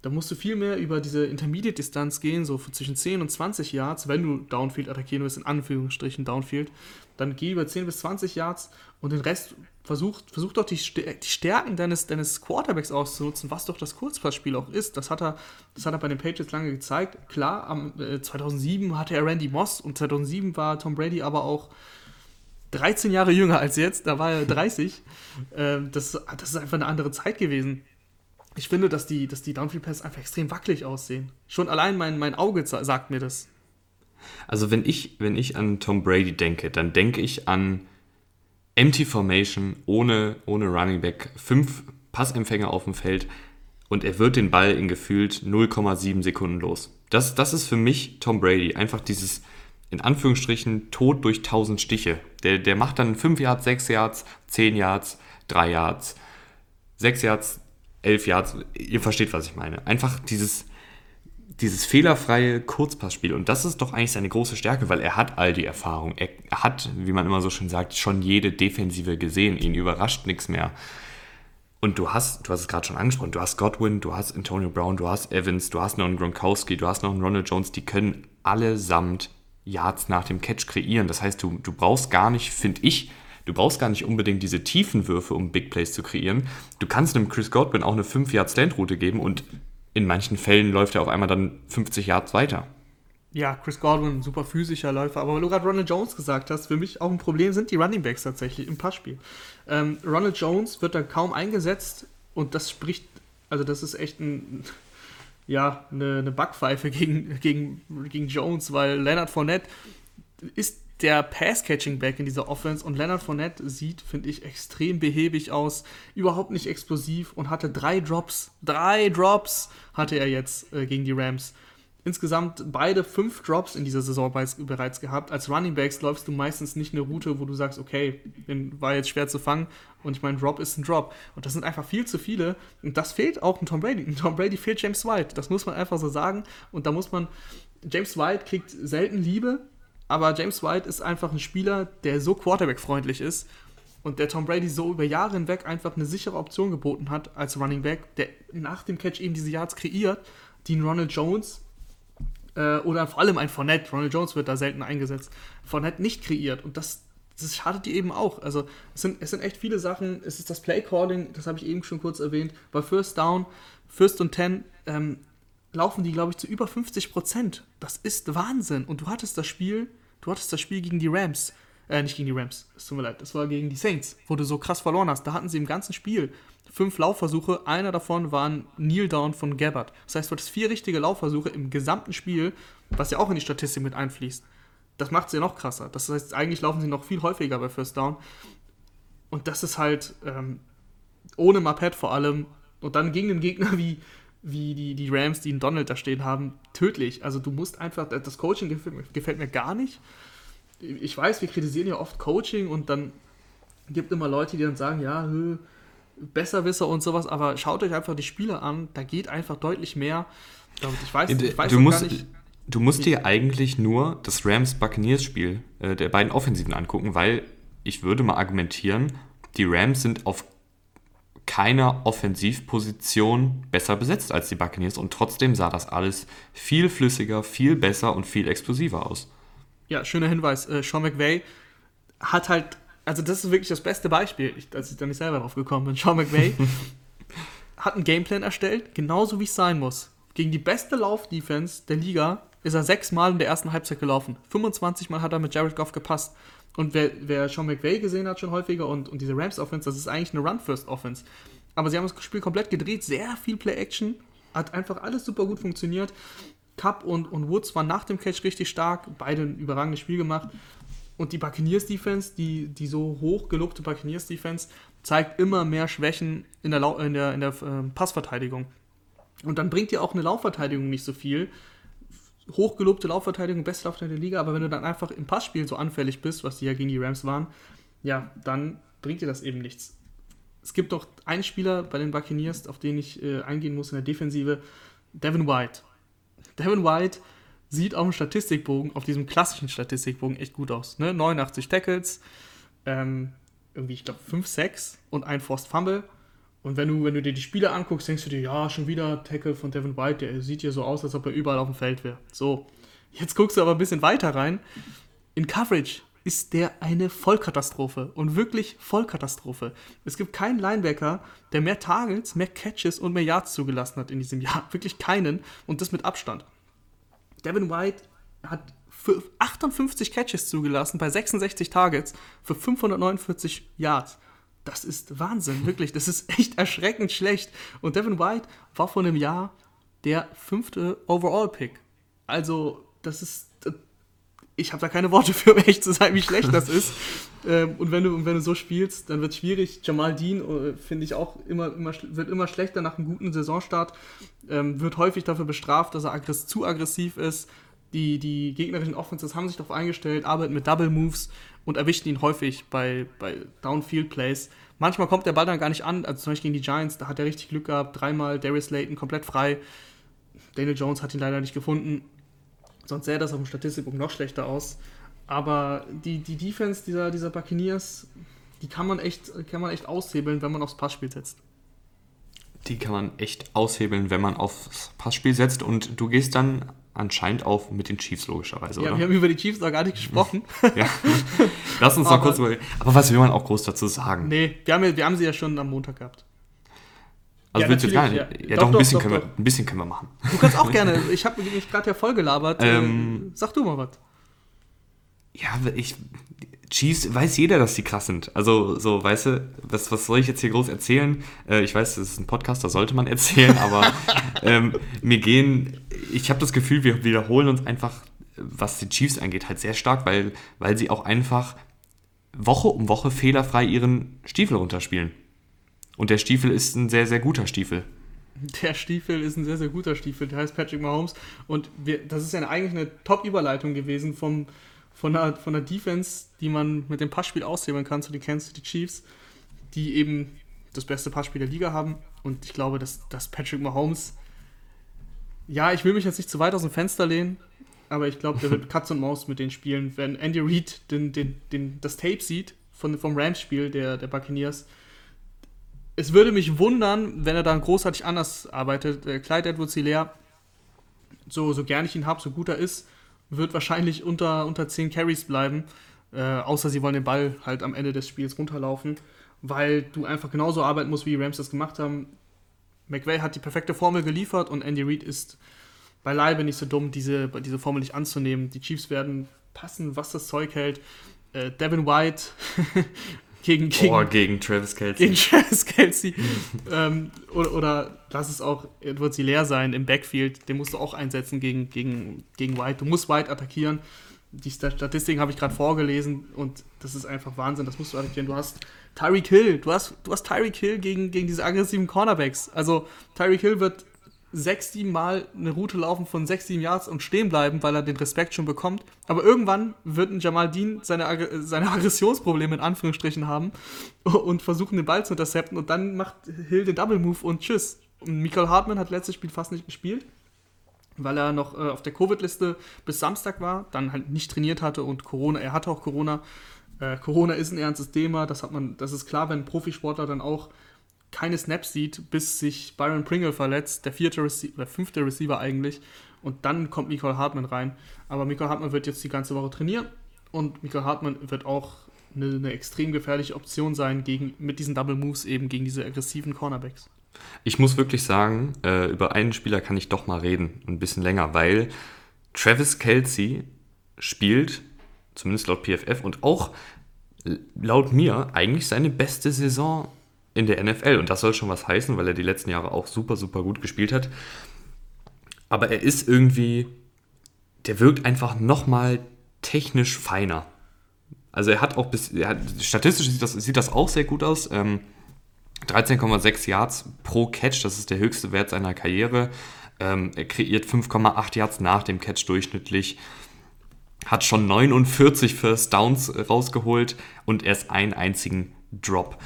Da musst du viel mehr über diese Intermediate-Distanz gehen, so zwischen 10 und 20 Yards, wenn du Downfield attackieren willst, in Anführungsstrichen Downfield. Dann geh über 10 bis 20 Yards und den Rest versuch, versuch doch die, Stärken deines, deines Quarterbacks auszunutzen, was doch das Kurzpassspiel auch ist. Das hat er, das hat er bei den Patriots lange gezeigt. Klar, am, äh, 2007 hatte er Randy Moss und 2007 war Tom Brady aber auch 13 Jahre jünger als jetzt, da war er 30. ähm, das, das ist einfach eine andere Zeit gewesen ich finde, dass die, dass die Downfield-Pass einfach extrem wackelig aussehen. Schon allein mein, mein Auge sagt mir das. Also wenn ich, wenn ich an Tom Brady denke, dann denke ich an Empty Formation ohne, ohne Running Back, fünf Passempfänger auf dem Feld und er wird den Ball in gefühlt 0,7 Sekunden los. Das, das ist für mich Tom Brady. Einfach dieses, in Anführungsstrichen, Tod durch 1000 Stiche. Der, der macht dann 5 Yards, 6 Yards, 10 Yards, 3 Yards, 6 Yards, elf Yards. Ihr versteht, was ich meine. Einfach dieses, dieses fehlerfreie Kurzpassspiel. Und das ist doch eigentlich seine große Stärke, weil er hat all die Erfahrung. Er hat, wie man immer so schön sagt, schon jede Defensive gesehen. Ihn überrascht nichts mehr. Und du hast, du hast es gerade schon angesprochen, du hast Godwin, du hast Antonio Brown, du hast Evans, du hast noch einen Gronkowski, du hast noch einen Ronald Jones, die können allesamt Yards nach dem Catch kreieren. Das heißt, du, du brauchst gar nicht, finde ich, Du brauchst gar nicht unbedingt diese tiefen Würfe, um Big Plays zu kreieren. Du kannst einem Chris Godwin auch eine 5-Yard-Stand-Route geben und in manchen Fällen läuft er auf einmal dann 50 Yards weiter. Ja, Chris Godwin, super physischer Läufer. Aber weil du gerade Ronald Jones gesagt hast, für mich auch ein Problem sind die Running Backs tatsächlich im Passspiel. Ähm, Ronald Jones wird da kaum eingesetzt und das spricht, also das ist echt ein, ja, eine, eine Backpfeife gegen, gegen, gegen Jones, weil Leonard Fournette ist der Pass-Catching-Back in dieser Offense und Leonard Fournette sieht, finde ich, extrem behäbig aus, überhaupt nicht explosiv und hatte drei Drops. Drei Drops hatte er jetzt äh, gegen die Rams. Insgesamt beide fünf Drops in dieser Saison bereits gehabt. Als Running Backs läufst du meistens nicht eine Route, wo du sagst, okay, den war jetzt schwer zu fangen und ich meine, Drop ist ein Drop. Und das sind einfach viel zu viele. Und das fehlt auch in Tom Brady. In Tom Brady fehlt James White. Das muss man einfach so sagen. Und da muss man, James White kriegt selten Liebe, aber James White ist einfach ein Spieler, der so Quarterback-freundlich ist und der Tom Brady so über Jahre hinweg einfach eine sichere Option geboten hat als Running Back, der nach dem Catch eben diese Yards kreiert, die ein Ronald Jones äh, oder vor allem ein Fournette, Ronald Jones wird da selten eingesetzt, Fournette nicht kreiert und das, das schadet dir eben auch. Also es sind, es sind echt viele Sachen, es ist das Play-Calling, das habe ich eben schon kurz erwähnt, bei First Down, First und Ten, ähm, laufen die, glaube ich, zu über 50 Prozent. Das ist Wahnsinn. Und du hattest das Spiel du hattest das Spiel gegen die Rams, äh, nicht gegen die Rams, es tut mir leid, das war gegen die Saints, wo du so krass verloren hast. Da hatten sie im ganzen Spiel fünf Laufversuche, einer davon war ein Kneel-Down von Gabbard. Das heißt, du hattest vier richtige Laufversuche im gesamten Spiel, was ja auch in die Statistik mit einfließt. Das macht sie ja noch krasser. Das heißt, eigentlich laufen sie noch viel häufiger bei First Down. Und das ist halt, ähm, ohne Mappet vor allem, Und dann gegen den Gegner wie, wie die, die Rams, die einen Donald da stehen haben, tödlich. Also du musst einfach, das Coaching gefällt mir, gefällt mir gar nicht. Ich weiß, wir kritisieren ja oft Coaching und dann gibt immer Leute, die dann sagen, ja, hö, Besserwisser und sowas, aber schaut euch einfach die Spiele an, da geht einfach deutlich mehr. Ich weiß, ich weiß du musst, nicht, Du musst dir eigentlich nur das Rams-Buccaneers-Spiel äh, der beiden Offensiven angucken, weil ich würde mal argumentieren, die Rams sind auf keiner Offensivposition besser besetzt als die Buccaneers und trotzdem sah das alles viel flüssiger, viel besser und viel explosiver aus. Ja, schöner Hinweis. Äh, Sean McVay hat halt, also das ist wirklich das beste Beispiel, ich, als ich da nicht selber drauf gekommen bin. Sean McVay hat einen Gameplan erstellt, genauso wie es sein muss. Gegen die beste Lauf-Defense der Liga ist er sechsmal in der ersten Halbzeit gelaufen. 25 Mal hat er mit Jared Goff gepasst. Und wer, wer Sean McVay gesehen hat schon häufiger und, und diese Rams-Offense, das ist eigentlich eine Run-First-Offense. Aber sie haben das Spiel komplett gedreht, sehr viel Play-Action, hat einfach alles super gut funktioniert. Cup und, und Woods waren nach dem Catch richtig stark, beide ein überragendes Spiel gemacht. Und die Buccaneers-Defense, die, die so hoch gelobte Buccaneers-Defense, zeigt immer mehr Schwächen in der, in der, in der äh, Passverteidigung. Und dann bringt dir auch eine Laufverteidigung nicht so viel, hochgelobte Laufverteidigung, beste Laufverteidigung der Liga, aber wenn du dann einfach im Passspiel so anfällig bist, was die ja gegen die Rams waren, ja, dann bringt dir das eben nichts. Es gibt doch einen Spieler bei den Buccaneers, auf den ich äh, eingehen muss in der Defensive, Devin White. Devin White sieht auf dem Statistikbogen, auf diesem klassischen Statistikbogen echt gut aus. Ne? 89 Tackles, ähm, irgendwie, ich glaube, 5 6 und ein Forced Fumble. Und wenn du, wenn du dir die Spiele anguckst, denkst du dir, ja, schon wieder Tackle von Devin White, der sieht ja so aus, als ob er überall auf dem Feld wäre. So, jetzt guckst du aber ein bisschen weiter rein. In Coverage ist der eine Vollkatastrophe und wirklich Vollkatastrophe. Es gibt keinen Linebacker, der mehr Targets, mehr Catches und mehr Yards zugelassen hat in diesem Jahr. Wirklich keinen und das mit Abstand. Devin White hat 58 Catches zugelassen bei 66 Targets für 549 Yards das ist Wahnsinn, wirklich. Das ist echt erschreckend schlecht. Und Devin White war vor einem Jahr der fünfte Overall-Pick. Also, das ist. Ich habe da keine Worte für, um echt zu sein, wie schlecht das ist. Ähm, und wenn du, wenn du so spielst, dann wird es schwierig. Jamal Dean, äh, finde ich auch, immer, immer, wird immer schlechter nach einem guten Saisonstart. Ähm, wird häufig dafür bestraft, dass er zu aggressiv ist. Die, die gegnerischen Offenses haben sich darauf eingestellt, arbeiten mit Double Moves und erwischen ihn häufig bei, bei Downfield Plays. Manchmal kommt der Ball dann gar nicht an, also zum Beispiel gegen die Giants, da hat er richtig Glück gehabt, dreimal Darius Layton komplett frei. Daniel Jones hat ihn leider nicht gefunden. Sonst sähe das auf dem Statistikbuch noch schlechter aus. Aber die, die Defense dieser, dieser Buccaneers, die kann man, echt, kann man echt aushebeln, wenn man aufs Passspiel setzt. Die kann man echt aushebeln, wenn man aufs Passspiel setzt. Und du gehst dann anscheinend auch mit den Chiefs logischerweise, ja, oder? wir haben über die Chiefs noch gar nicht gesprochen. ja. Lass uns noch kurz über. Aber was will man auch groß dazu sagen? Nee, wir haben, wir haben sie ja schon am Montag gehabt. Also ja, willst du jetzt gar nicht? Ja, ja doch, doch, ein, bisschen doch, können Wir, ein bisschen können wir machen. Du kannst auch gerne. Ich habe mich gerade ja voll gelabert. Ähm, Sag du mal was. Ja, ich. Chiefs weiß jeder, dass die krass sind. Also, so, weißt du, was, was soll ich jetzt hier groß erzählen? Äh, ich weiß, das ist ein Podcast, da sollte man erzählen, aber ähm, mir gehen ich habe das Gefühl, wir wiederholen uns einfach, was die Chiefs angeht, halt sehr stark, weil, weil sie auch einfach Woche um Woche fehlerfrei ihren Stiefel runterspielen. Und der Stiefel ist ein sehr, sehr guter Stiefel. Der Stiefel ist ein sehr, sehr guter Stiefel. Der heißt Patrick Mahomes. Und wir, das ist ja eigentlich eine Top-Überleitung gewesen vom, von, der, von der Defense, die man mit dem Passspiel aushebeln kann zu den Kansas City Chiefs, die eben das beste Passspiel der Liga haben. Und ich glaube, dass, dass Patrick Mahomes ja, ich will mich jetzt nicht zu weit aus dem Fenster lehnen, aber ich glaube, der wird Katz und Maus mit den Spielen. Wenn Andy Reid den, den, den, das Tape sieht von, vom Rams-Spiel der, der Buccaneers, es würde mich wundern, wenn er dann großartig anders arbeitet. Äh, Clyde Edwards Hilaire, so, so gern ich ihn habe, so gut er ist, wird wahrscheinlich unter, unter 10 Carries bleiben. Äh, außer sie wollen den Ball halt am Ende des Spiels runterlaufen, weil du einfach genauso arbeiten musst, wie die Rams das gemacht haben. McVay hat die perfekte Formel geliefert und Andy Reid ist beileibe nicht so dumm, diese, diese Formel nicht anzunehmen. Die Chiefs werden passen, was das Zeug hält. Äh, Devin White gegen, gegen, oh, gegen Travis Kelsey. Gegen Travis Kelsey. ähm, oder, oder lass es auch sie leer sein im Backfield. Den musst du auch einsetzen gegen, gegen, gegen White. Du musst White attackieren. die Statistiken habe ich gerade vorgelesen und das ist einfach Wahnsinn, das musst du adaptieren. Du hast Tyreek Hill, du hast, du hast Tyreek Hill gegen, gegen diese aggressiven Cornerbacks. Also Tyreek Hill wird sechs, sieben Mal eine Route laufen von sechs, sieben Yards und stehen bleiben, weil er den Respekt schon bekommt. Aber irgendwann wird ein Jamal Dean seine, seine Aggressionsprobleme in Anführungsstrichen haben und versuchen den Ball zu intercepten und dann macht Hill den Double Move und tschüss. Und Michael Hartmann hat letztes Spiel fast nicht gespielt weil er noch äh, auf der Covid-Liste bis Samstag war, dann halt nicht trainiert hatte und Corona, er hatte auch Corona. Äh, Corona ist ein ernstes Thema, das hat man, das ist klar, wenn ein Profisportler dann auch keine Snaps sieht, bis sich Byron Pringle verletzt, der vierte Receiver, der fünfte Receiver eigentlich, und dann kommt Michael Hartmann rein. Aber Michael Hartmann wird jetzt die ganze Woche trainieren und Michael Hartmann wird auch eine, eine extrem gefährliche Option sein gegen, mit diesen Double Moves eben gegen diese aggressiven Cornerbacks. Ich muss wirklich sagen, äh, über einen Spieler kann ich doch mal reden, ein bisschen länger, weil Travis Kelsey spielt, zumindest laut PFF und auch laut mir, eigentlich seine beste Saison in der NFL. Und das soll schon was heißen, weil er die letzten Jahre auch super, super gut gespielt hat. Aber er ist irgendwie, der wirkt einfach nochmal technisch feiner. Also er hat auch bis, hat, statistisch sieht das, sieht das auch sehr gut aus. Ähm, 13,6 Yards pro Catch, das ist der höchste Wert seiner Karriere. Ähm, er kreiert 5,8 Yards nach dem Catch durchschnittlich. Hat schon 49 First Downs rausgeholt und erst einen einzigen Drop.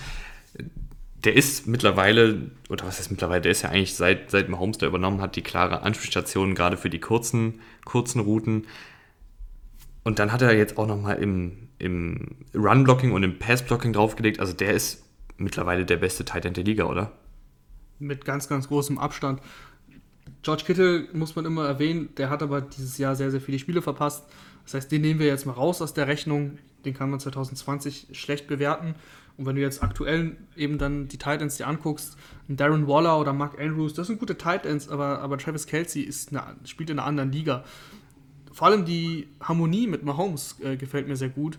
Der ist mittlerweile, oder was heißt mittlerweile, der ist ja eigentlich seit, seit Mahomes da übernommen hat, die klare Anspielstation, gerade für die kurzen, kurzen Routen. Und dann hat er jetzt auch nochmal im, im Run-Blocking und im Pass-Blocking draufgelegt. Also der ist mittlerweile der beste Tight End der Liga, oder? Mit ganz, ganz großem Abstand. George Kittle muss man immer erwähnen, der hat aber dieses Jahr sehr, sehr viele Spiele verpasst. Das heißt, den nehmen wir jetzt mal raus aus der Rechnung. Den kann man 2020 schlecht bewerten. Und wenn du jetzt aktuell eben dann die Titans dir anguckst, Darren Waller oder Mark Andrews, das sind gute Titans, aber, aber Travis Kelsey ist eine, spielt in einer anderen Liga. Vor allem die Harmonie mit Mahomes äh, gefällt mir sehr gut.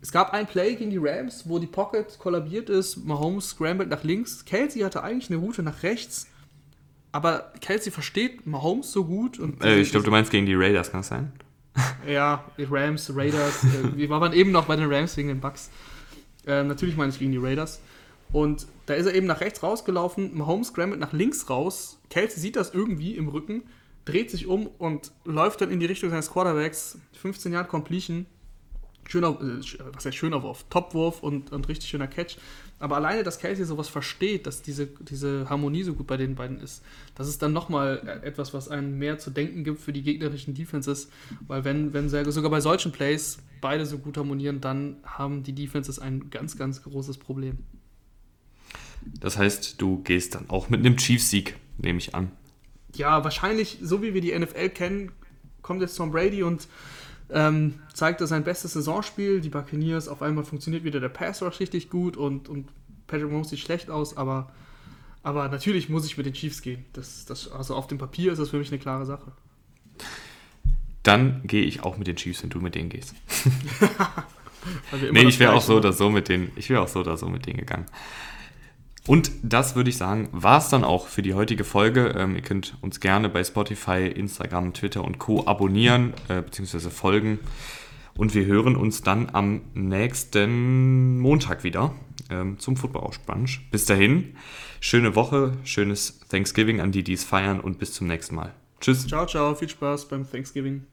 Es gab ein Play gegen die Rams, wo die Pocket kollabiert ist, Mahomes scrambled nach links. Kelsey hatte eigentlich eine Route nach rechts, aber Kelsey versteht Mahomes so gut. Und äh, ich glaube, du meinst gegen die Raiders, kann das sein? Ja, Rams, Raiders. äh, wir waren eben noch bei den Rams wegen den Bucks. Äh, natürlich meine ich gegen die Raiders. Und da ist er eben nach rechts rausgelaufen, Mahomes scrambled nach links raus. Kelsey sieht das irgendwie im Rücken, dreht sich um und läuft dann in die Richtung seines Quarterbacks. 15 Jahre Completion schöner, äh, was heißt schöner Wurf, Topwurf und, und richtig schöner Catch. Aber alleine, dass Casey sowas versteht, dass diese, diese Harmonie so gut bei den beiden ist, das ist dann nochmal etwas, was einen mehr zu denken gibt für die gegnerischen Defenses. Weil wenn, wenn sogar bei solchen Plays beide so gut harmonieren, dann haben die Defenses ein ganz, ganz großes Problem. Das heißt, du gehst dann auch mit einem Chiefs-Sieg, nehme ich an. Ja, wahrscheinlich, so wie wir die NFL kennen, kommt jetzt Tom Brady und ähm, zeigt er sein bestes Saisonspiel. Die Buccaneers, auf einmal funktioniert wieder der Pass Rush richtig gut und, und Patrick Mahomes sieht schlecht aus, aber, aber natürlich muss ich mit den Chiefs gehen. Das, das, also auf dem Papier ist das für mich eine klare Sache. Dann gehe ich auch mit den Chiefs, wenn du mit denen gehst. nee, ich wäre auch so oder so mit denen, ich wäre auch so oder so mit denen gegangen. Und das würde ich sagen, war es dann auch für die heutige Folge. Ähm, ihr könnt uns gerne bei Spotify, Instagram, Twitter und Co. abonnieren äh, bzw. folgen. Und wir hören uns dann am nächsten Montag wieder ähm, zum Football Brunch. Bis dahin, schöne Woche, schönes Thanksgiving an die, die es feiern und bis zum nächsten Mal. Tschüss. Ciao, ciao, viel Spaß beim Thanksgiving.